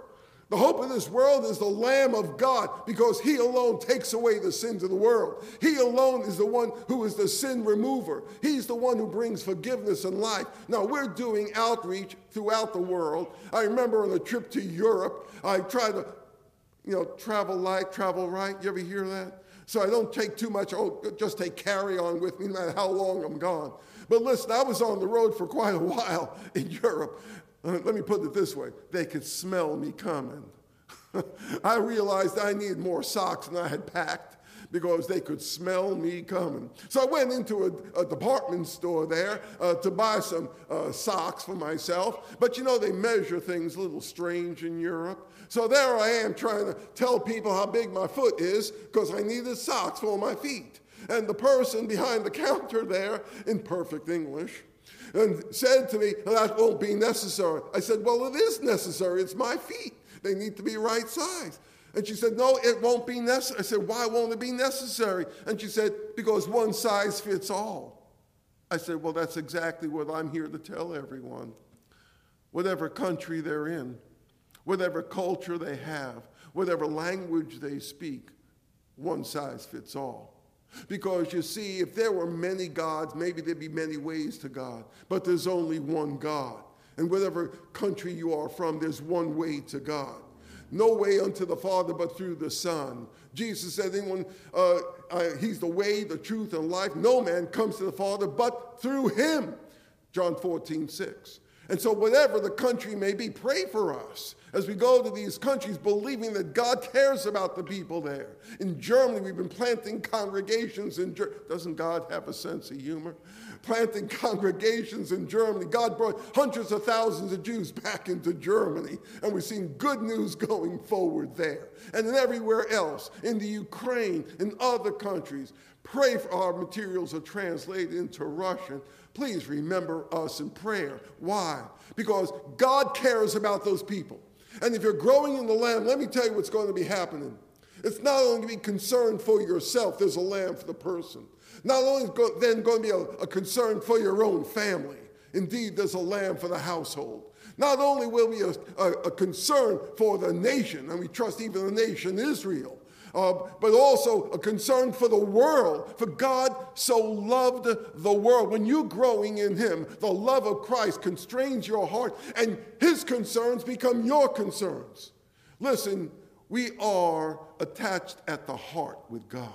The hope of this world is the Lamb of God because He alone takes away the sins of the world. He alone is the one who is the sin remover. He's the one who brings forgiveness and life. Now, we're doing outreach throughout the world. I remember on a trip to Europe, I tried to, you know, travel light, travel right. You ever hear that? So I don't take too much, oh, just take carry on with me no matter how long I'm gone. But listen, I was on the road for quite a while in Europe. Uh, let me put it this way they could smell me coming. I realized I needed more socks than I had packed because they could smell me coming. So I went into a, a department store there uh, to buy some uh, socks for myself. But you know, they measure things a little strange in Europe. So there I am trying to tell people how big my foot is because I needed socks for my feet. And the person behind the counter there, in perfect English, and said to me, That won't be necessary. I said, Well, it is necessary. It's my feet. They need to be right size. And she said, No, it won't be necessary. I said, Why won't it be necessary? And she said, Because one size fits all. I said, Well, that's exactly what I'm here to tell everyone. Whatever country they're in, whatever culture they have, whatever language they speak, one size fits all. Because you see, if there were many gods, maybe there'd be many ways to God, but there's only one God. And whatever country you are from, there's one way to God. No way unto the Father but through the Son. Jesus said, anyone, uh, uh, He's the way, the truth, and life. No man comes to the Father but through Him. John 14, 6. And so, whatever the country may be, pray for us as we go to these countries, believing that God cares about the people there. In Germany, we've been planting congregations in Germany. Doesn't God have a sense of humor? Planting congregations in Germany. God brought hundreds of thousands of Jews back into Germany, and we're seeing good news going forward there. And then everywhere else, in the Ukraine, in other countries. Pray for our materials are translated into Russian please remember us in prayer. Why? Because God cares about those people. And if you're growing in the lamb, let me tell you what's going to be happening. It's not only going to be concern for yourself, there's a lamb for the person. Not only is then going to be a, a concern for your own family. Indeed, there's a lamb for the household. Not only will be a, a, a concern for the nation, and we trust even the nation Israel, uh, but also a concern for the world. For God so loved the world. When you're growing in Him, the love of Christ constrains your heart, and His concerns become your concerns. Listen, we are attached at the heart with God.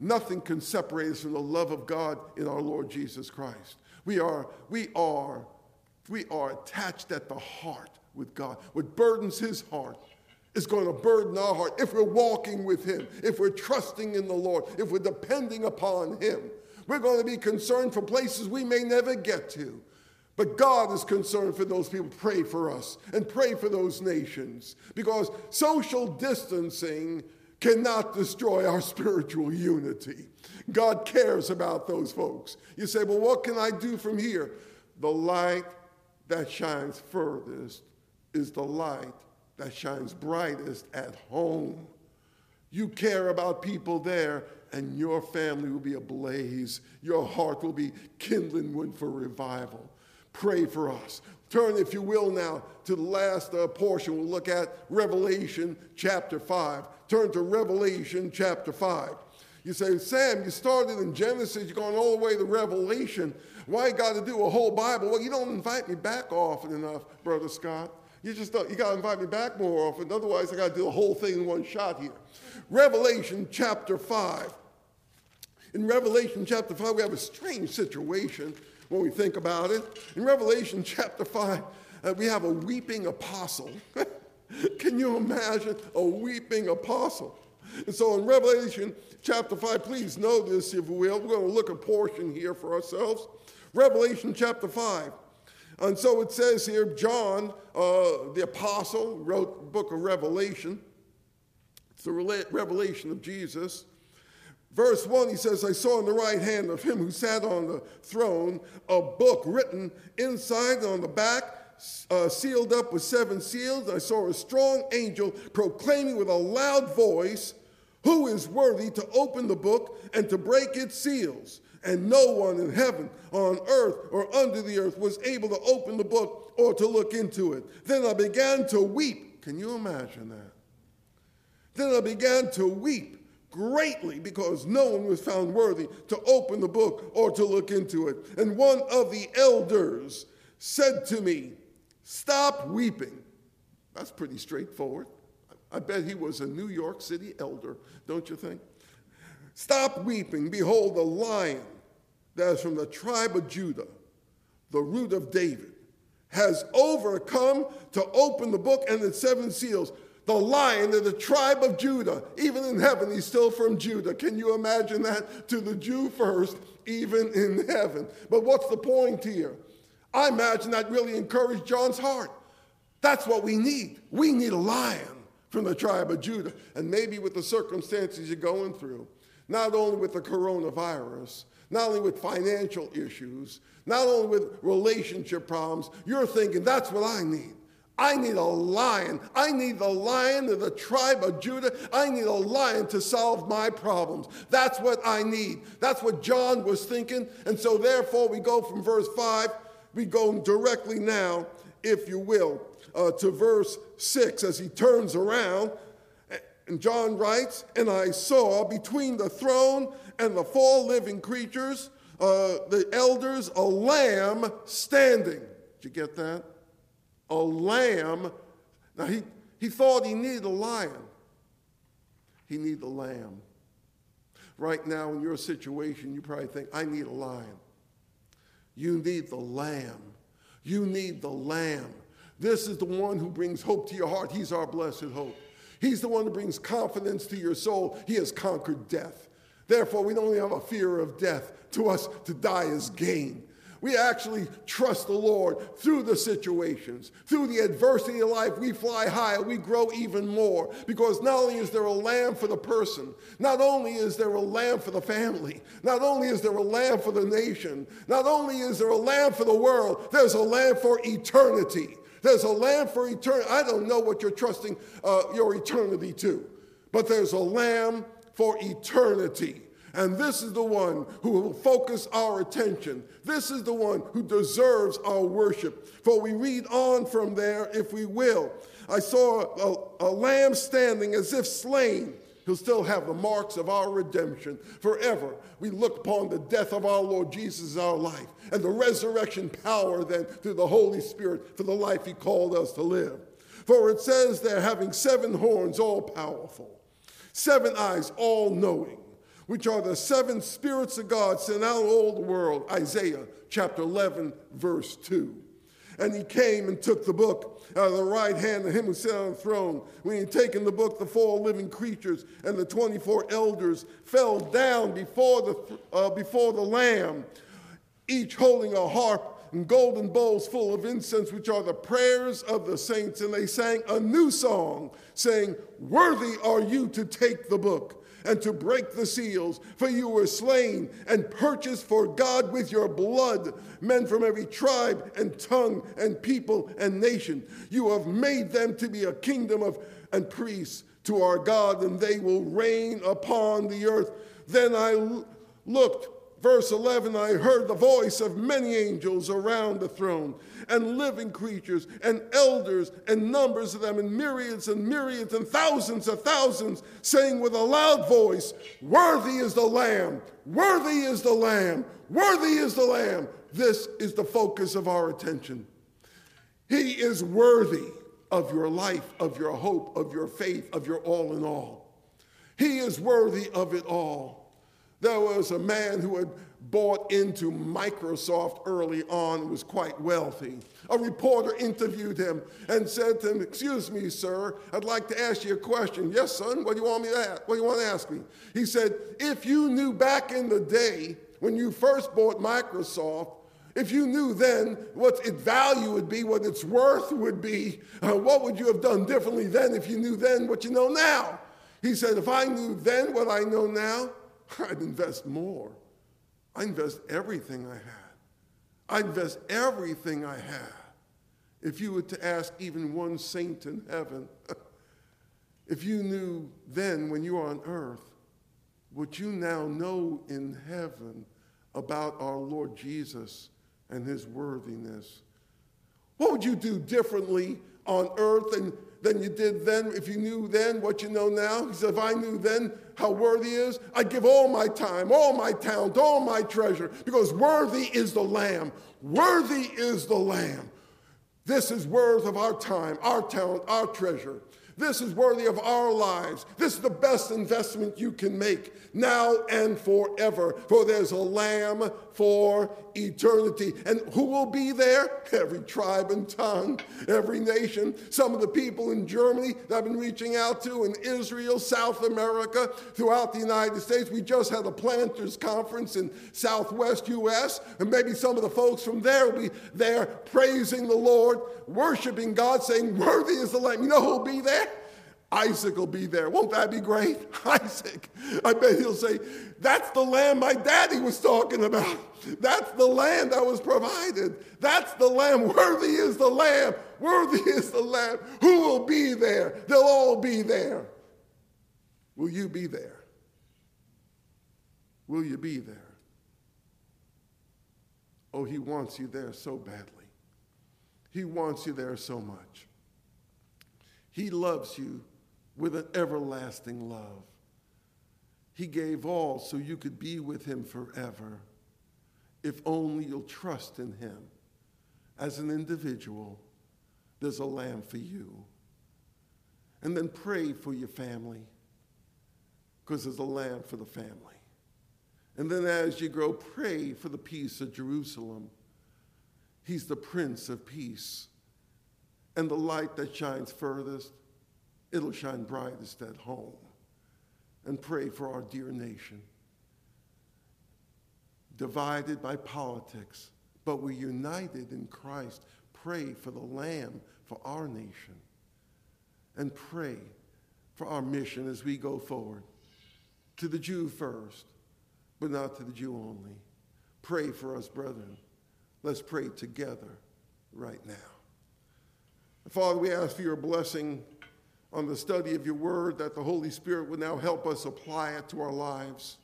Nothing can separate us from the love of God in our Lord Jesus Christ. We are, we are, we are attached at the heart with God. What burdens his heart is going to burden our heart if we're walking with him, if we're trusting in the Lord, if we're depending upon him. We're going to be concerned for places we may never get to. But God is concerned for those people. Pray for us and pray for those nations because social distancing cannot destroy our spiritual unity. God cares about those folks. You say, well, what can I do from here? The light that shines furthest is the light that shines brightest at home. You care about people there, and your family will be ablaze. Your heart will be kindling wood for revival. Pray for us. Turn, if you will, now to the last uh, portion. We'll look at Revelation chapter 5. Turn to Revelation chapter 5. You say, Sam, you started in Genesis, you're going all the way to Revelation. Why you got to do a whole Bible? Well, you don't invite me back often enough, Brother Scott. You just don't, you got to invite me back more often. Otherwise, I got to do the whole thing in one shot here. Revelation chapter 5. In Revelation chapter 5, we have a strange situation when we think about it. In Revelation chapter 5, uh, we have a weeping apostle. Can you imagine a weeping apostle? And so in Revelation chapter 5, please know this if you will. We're going to look a portion here for ourselves. Revelation chapter 5. And so it says here, John, uh, the apostle, wrote the book of Revelation. It's the revelation of Jesus. Verse 1, he says, I saw in the right hand of him who sat on the throne a book written inside and on the back, uh, sealed up with seven seals. I saw a strong angel proclaiming with a loud voice, Who is worthy to open the book and to break its seals? And no one in heaven, on earth, or under the earth was able to open the book or to look into it. Then I began to weep. Can you imagine that? Then I began to weep greatly because no one was found worthy to open the book or to look into it. And one of the elders said to me, Stop weeping. That's pretty straightforward. I bet he was a New York City elder, don't you think? Stop weeping. Behold, the lion that is from the tribe of Judah, the root of David, has overcome to open the book and its seven seals the lion of the tribe of Judah. Even in heaven, he's still from Judah. Can you imagine that? To the Jew first, even in heaven. But what's the point here? I imagine that really encouraged John's heart. That's what we need. We need a lion from the tribe of Judah. And maybe with the circumstances you're going through, not only with the coronavirus, not only with financial issues, not only with relationship problems, you're thinking, that's what I need. I need a lion. I need the lion of the tribe of Judah. I need a lion to solve my problems. That's what I need. That's what John was thinking. And so, therefore, we go from verse 5, we go directly now, if you will, uh, to verse 6 as he turns around. And John writes, And I saw between the throne and the four living creatures, uh, the elders, a lamb standing. Did you get that? a lamb. Now, he, he thought he needed a lion. He needed a lamb. Right now, in your situation, you probably think, I need a lion. You need the lamb. You need the lamb. This is the one who brings hope to your heart. He's our blessed hope. He's the one who brings confidence to your soul. He has conquered death. Therefore, we don't have a fear of death. To us, to die is gain. We actually trust the Lord through the situations, through the adversity of life. We fly higher, we grow even more because not only is there a lamb for the person, not only is there a lamb for the family, not only is there a lamb for the nation, not only is there a lamb for the world, there's a lamb for eternity. There's a lamb for eternity. I don't know what you're trusting uh, your eternity to, but there's a lamb for eternity. And this is the one who will focus our attention. This is the one who deserves our worship. For we read on from there, if we will. I saw a, a lamb standing as if slain. He'll still have the marks of our redemption forever. We look upon the death of our Lord Jesus as our life and the resurrection power then through the Holy Spirit for the life He called us to live. For it says they're having seven horns, all powerful, seven eyes, all knowing which are the seven spirits of God sent out all the world. Isaiah chapter 11, verse 2. And he came and took the book out of the right hand of him who sat on the throne. When he had taken the book, the four living creatures and the 24 elders fell down before the, uh, before the Lamb, each holding a harp and golden bowls full of incense, which are the prayers of the saints. And they sang a new song, saying, Worthy are you to take the book and to break the seals. For you were slain and purchased for God with your blood men from every tribe and tongue and people and nation. You have made them to be a kingdom of and priests to our God, and they will reign upon the earth. Then I looked Verse 11 I heard the voice of many angels around the throne, and living creatures, and elders, and numbers of them, and myriads and myriads, and thousands of thousands, saying with a loud voice, Worthy is the Lamb, worthy is the Lamb, worthy is the Lamb. This is the focus of our attention. He is worthy of your life, of your hope, of your faith, of your all in all. He is worthy of it all. There was a man who had bought into Microsoft early on, was quite wealthy. A reporter interviewed him and said to him, Excuse me, sir, I'd like to ask you a question. Yes, son, what do you want me to ask? What do you want to ask me? He said, If you knew back in the day when you first bought Microsoft, if you knew then what its value would be, what its worth would be, uh, what would you have done differently then if you knew then what you know now? He said, If I knew then what I know now, I'd invest more. I'd invest everything I had. I'd invest everything I had. If you were to ask even one saint in heaven, if you knew then when you were on earth what you now know in heaven about our Lord Jesus and his worthiness, what would you do differently on earth than, than you did then if you knew then what you know now? He said, if I knew then how worthy is, I'd give all my time, all my talent, all my treasure, because worthy is the Lamb. Worthy is the Lamb. This is worth of our time, our talent, our treasure. This is worthy of our lives. This is the best investment you can make now and forever. For there's a lamb for eternity. And who will be there? Every tribe and tongue, every nation. Some of the people in Germany that I've been reaching out to, in Israel, South America, throughout the United States. We just had a planters conference in Southwest U.S., and maybe some of the folks from there will be there praising the Lord, worshiping God, saying, Worthy is the Lamb. You know who will be there? Isaac will be there. Won't that be great? Isaac. I bet he'll say, That's the lamb my daddy was talking about. That's the lamb that was provided. That's the lamb. Worthy is the lamb. Worthy is the lamb. Who will be there? They'll all be there. Will you be there? Will you be there? Oh, he wants you there so badly. He wants you there so much. He loves you with an everlasting love. He gave all so you could be with him forever, if only you'll trust in him. As an individual, there's a lamb for you. And then pray for your family, because there's a lamb for the family. And then as you grow, pray for the peace of Jerusalem. He's the Prince of Peace. And the light that shines furthest it'll shine brightest at home. And pray for our dear nation. Divided by politics, but we're united in Christ. Pray for the Lamb for our nation. And pray for our mission as we go forward. To the Jew first, but not to the Jew only. Pray for us, brethren. Let's pray together right now. Father, we ask for your blessing on the study of your word, that the Holy Spirit would now help us apply it to our lives.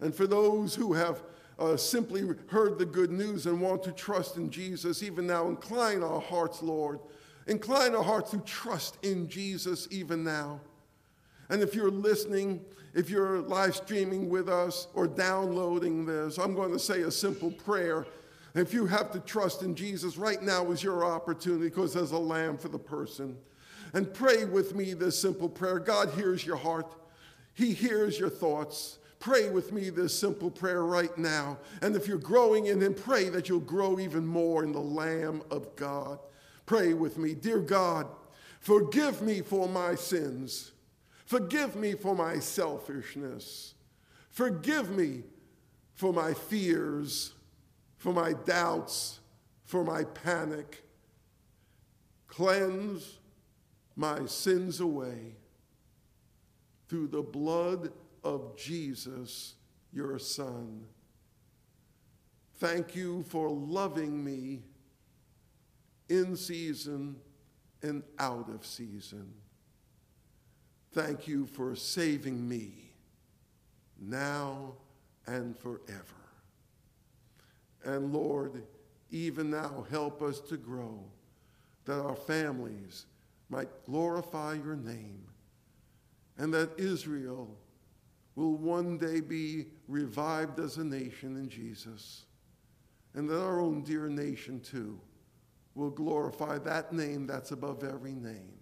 And for those who have uh, simply heard the good news and want to trust in Jesus, even now, incline our hearts, Lord. Incline our hearts to trust in Jesus even now. And if you're listening, if you're live streaming with us or downloading this, I'm going to say a simple prayer. If you have to trust in Jesus, right now is your opportunity because there's a lamb for the person. And pray with me this simple prayer God hears your heart, He hears your thoughts. Pray with me this simple prayer right now. And if you're growing in Him, pray that you'll grow even more in the Lamb of God. Pray with me. Dear God, forgive me for my sins. Forgive me for my selfishness. Forgive me for my fears, for my doubts, for my panic. Cleanse my sins away through the blood of Jesus, your Son. Thank you for loving me in season and out of season. Thank you for saving me now and forever. And Lord, even now, help us to grow, that our families might glorify your name, and that Israel will one day be revived as a nation in Jesus, and that our own dear nation too will glorify that name that's above every name.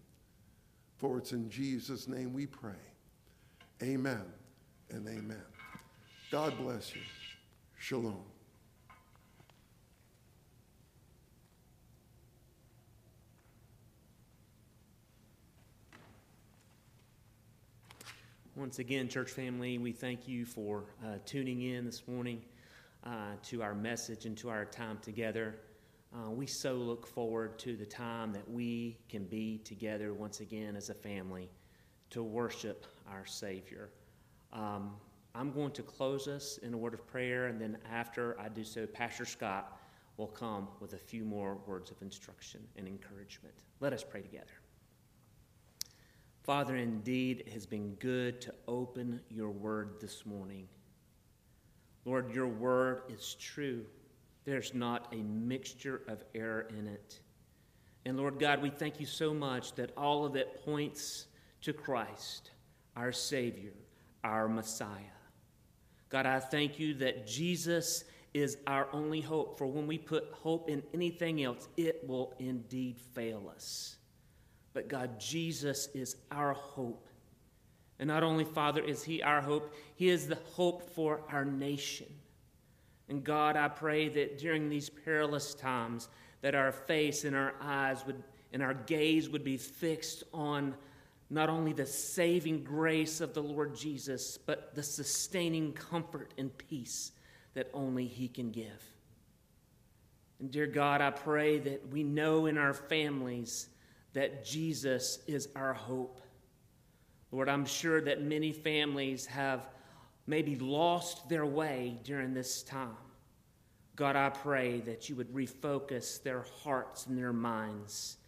For it's in Jesus' name we pray. Amen and amen. God bless you. Shalom. Once again, church family, we thank you for uh, tuning in this morning uh, to our message and to our time together. Uh, we so look forward to the time that we can be together once again as a family to worship our Savior. Um, I'm going to close us in a word of prayer, and then after I do so, Pastor Scott will come with a few more words of instruction and encouragement. Let us pray together. Father, indeed, it has been good to open your word this morning. Lord, your word is true. There's not a mixture of error in it. And Lord God, we thank you so much that all of it points to Christ, our Savior, our Messiah. God, I thank you that Jesus is our only hope, for when we put hope in anything else, it will indeed fail us. But God, Jesus is our hope. And not only, Father, is He our hope, He is the hope for our nation. And God, I pray that during these perilous times, that our face and our eyes would and our gaze would be fixed on not only the saving grace of the Lord Jesus, but the sustaining comfort and peace that only He can give. And dear God, I pray that we know in our families that Jesus is our hope. Lord, I'm sure that many families have maybe lost their way during this time. God, I pray that you would refocus their hearts and their minds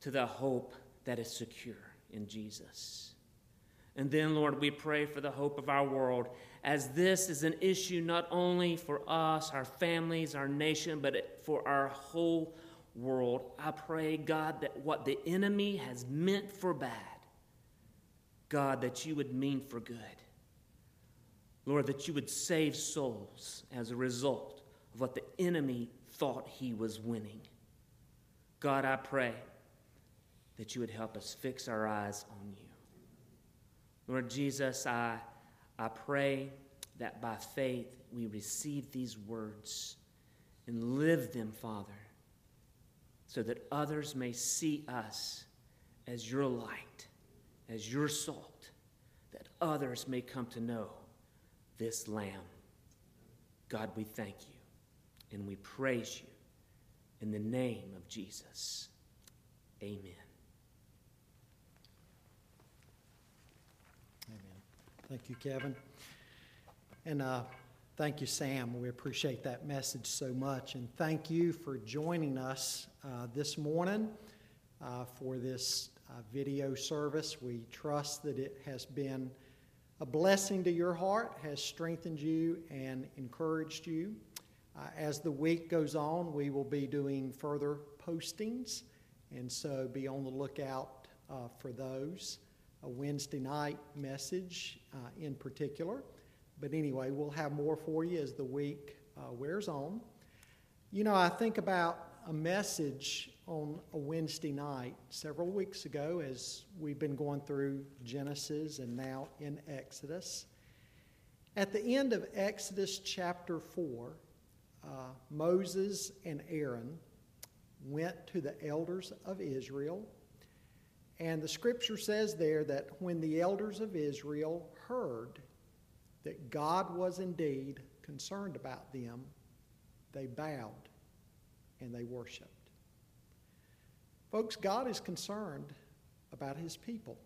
to the hope that is secure in Jesus. And then, Lord, we pray for the hope of our world, as this is an issue not only for us, our families, our nation, but for our whole world, I pray, God, that what the enemy has meant for bad, God, that you would mean for good. Lord, that you would save souls as a result of what the enemy thought he was winning. God, I pray that you would help us fix our eyes on you. Lord Jesus, I, I pray that by faith we receive these words and live them, Father so that others may see us as your light, as your salt, that others may come to know this Lamb. God, we thank you and we praise you in the name of Jesus. Amen. Amen. Thank you, Kevin. And uh, Thank you, Sam. We appreciate that message so much. And thank you for joining us uh, this morning uh, for this uh, video service. We trust that it has been a blessing to your heart, has strengthened you and encouraged you. Uh, as the week goes on, we will be doing further postings, and so be on the lookout uh, for those. A Wednesday night message uh, in particular. But anyway, we'll have more for you as the week uh, wears on. You know, I think about a message on a Wednesday night several weeks ago as we've been going through Genesis and now in Exodus. At the end of Exodus chapter 4, uh, Moses and Aaron went to the elders of Israel. And the scripture says there that when the elders of Israel heard that God was indeed concerned about them, they bowed and they worshiped. Folks, God is concerned about his people.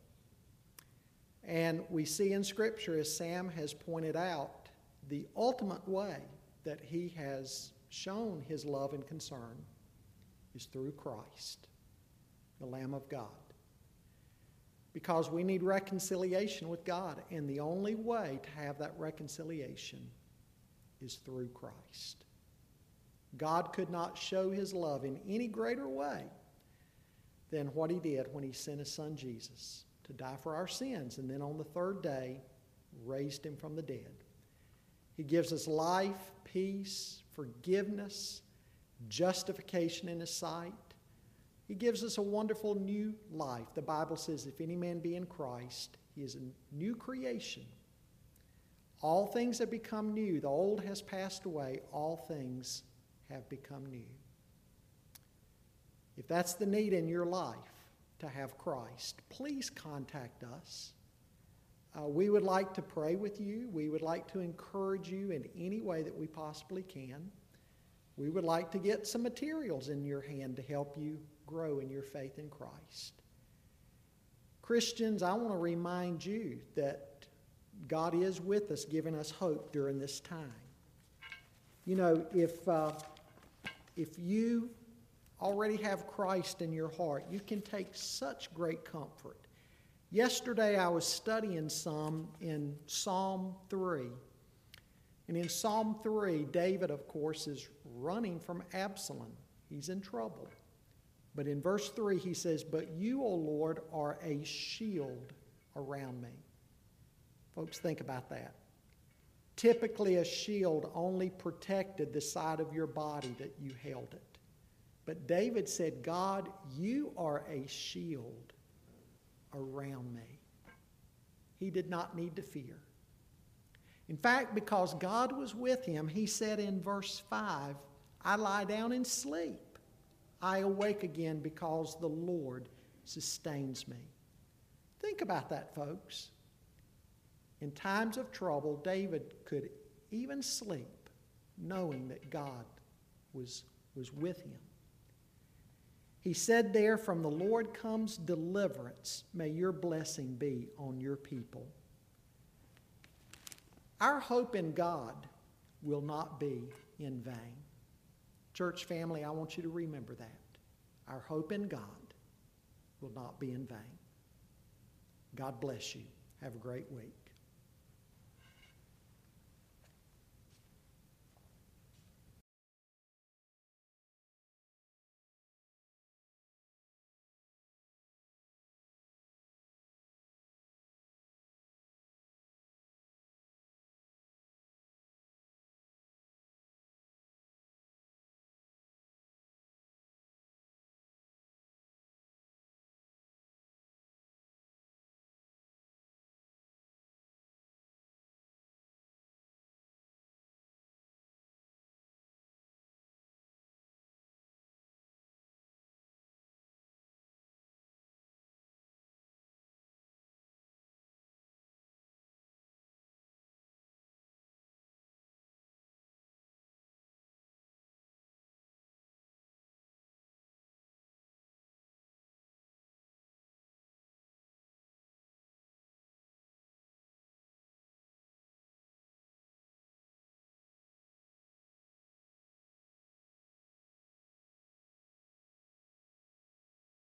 And we see in Scripture, as Sam has pointed out, the ultimate way that he has shown his love and concern is through Christ, the Lamb of God. Because we need reconciliation with God, and the only way to have that reconciliation is through Christ. God could not show his love in any greater way than what he did when he sent his son Jesus to die for our sins and then on the third day raised him from the dead. He gives us life, peace, forgiveness, justification in his sight. He gives us a wonderful new life. The Bible says, if any man be in Christ, he is a new creation. All things have become new. The old has passed away. All things have become new. If that's the need in your life to have Christ, please contact us. Uh, we would like to pray with you. We would like to encourage you in any way that we possibly can. We would like to get some materials in your hand to help you grow in your faith in Christ. Christians, I want to remind you that God is with us, giving us hope during this time. You know, if, uh, if you already have Christ in your heart, you can take such great comfort. Yesterday I was studying some in Psalm 3. And in Psalm 3, David, of course, is running from Absalom. He's in trouble. But in verse 3, he says, But you, O Lord, are a shield around me. Folks, think about that. Typically, a shield only protected the side of your body that you held it. But David said, God, you are a shield around me. He did not need to fear. In fact, because God was with him, he said in verse 5, I lie down and sleep. I awake again because the Lord sustains me. Think about that, folks. In times of trouble, David could even sleep knowing that God was, was with him. He said there, From the Lord comes deliverance. May your blessing be on your people. Our hope in God will not be in vain. Church family, I want you to remember that. Our hope in God will not be in vain. God bless you. Have a great week.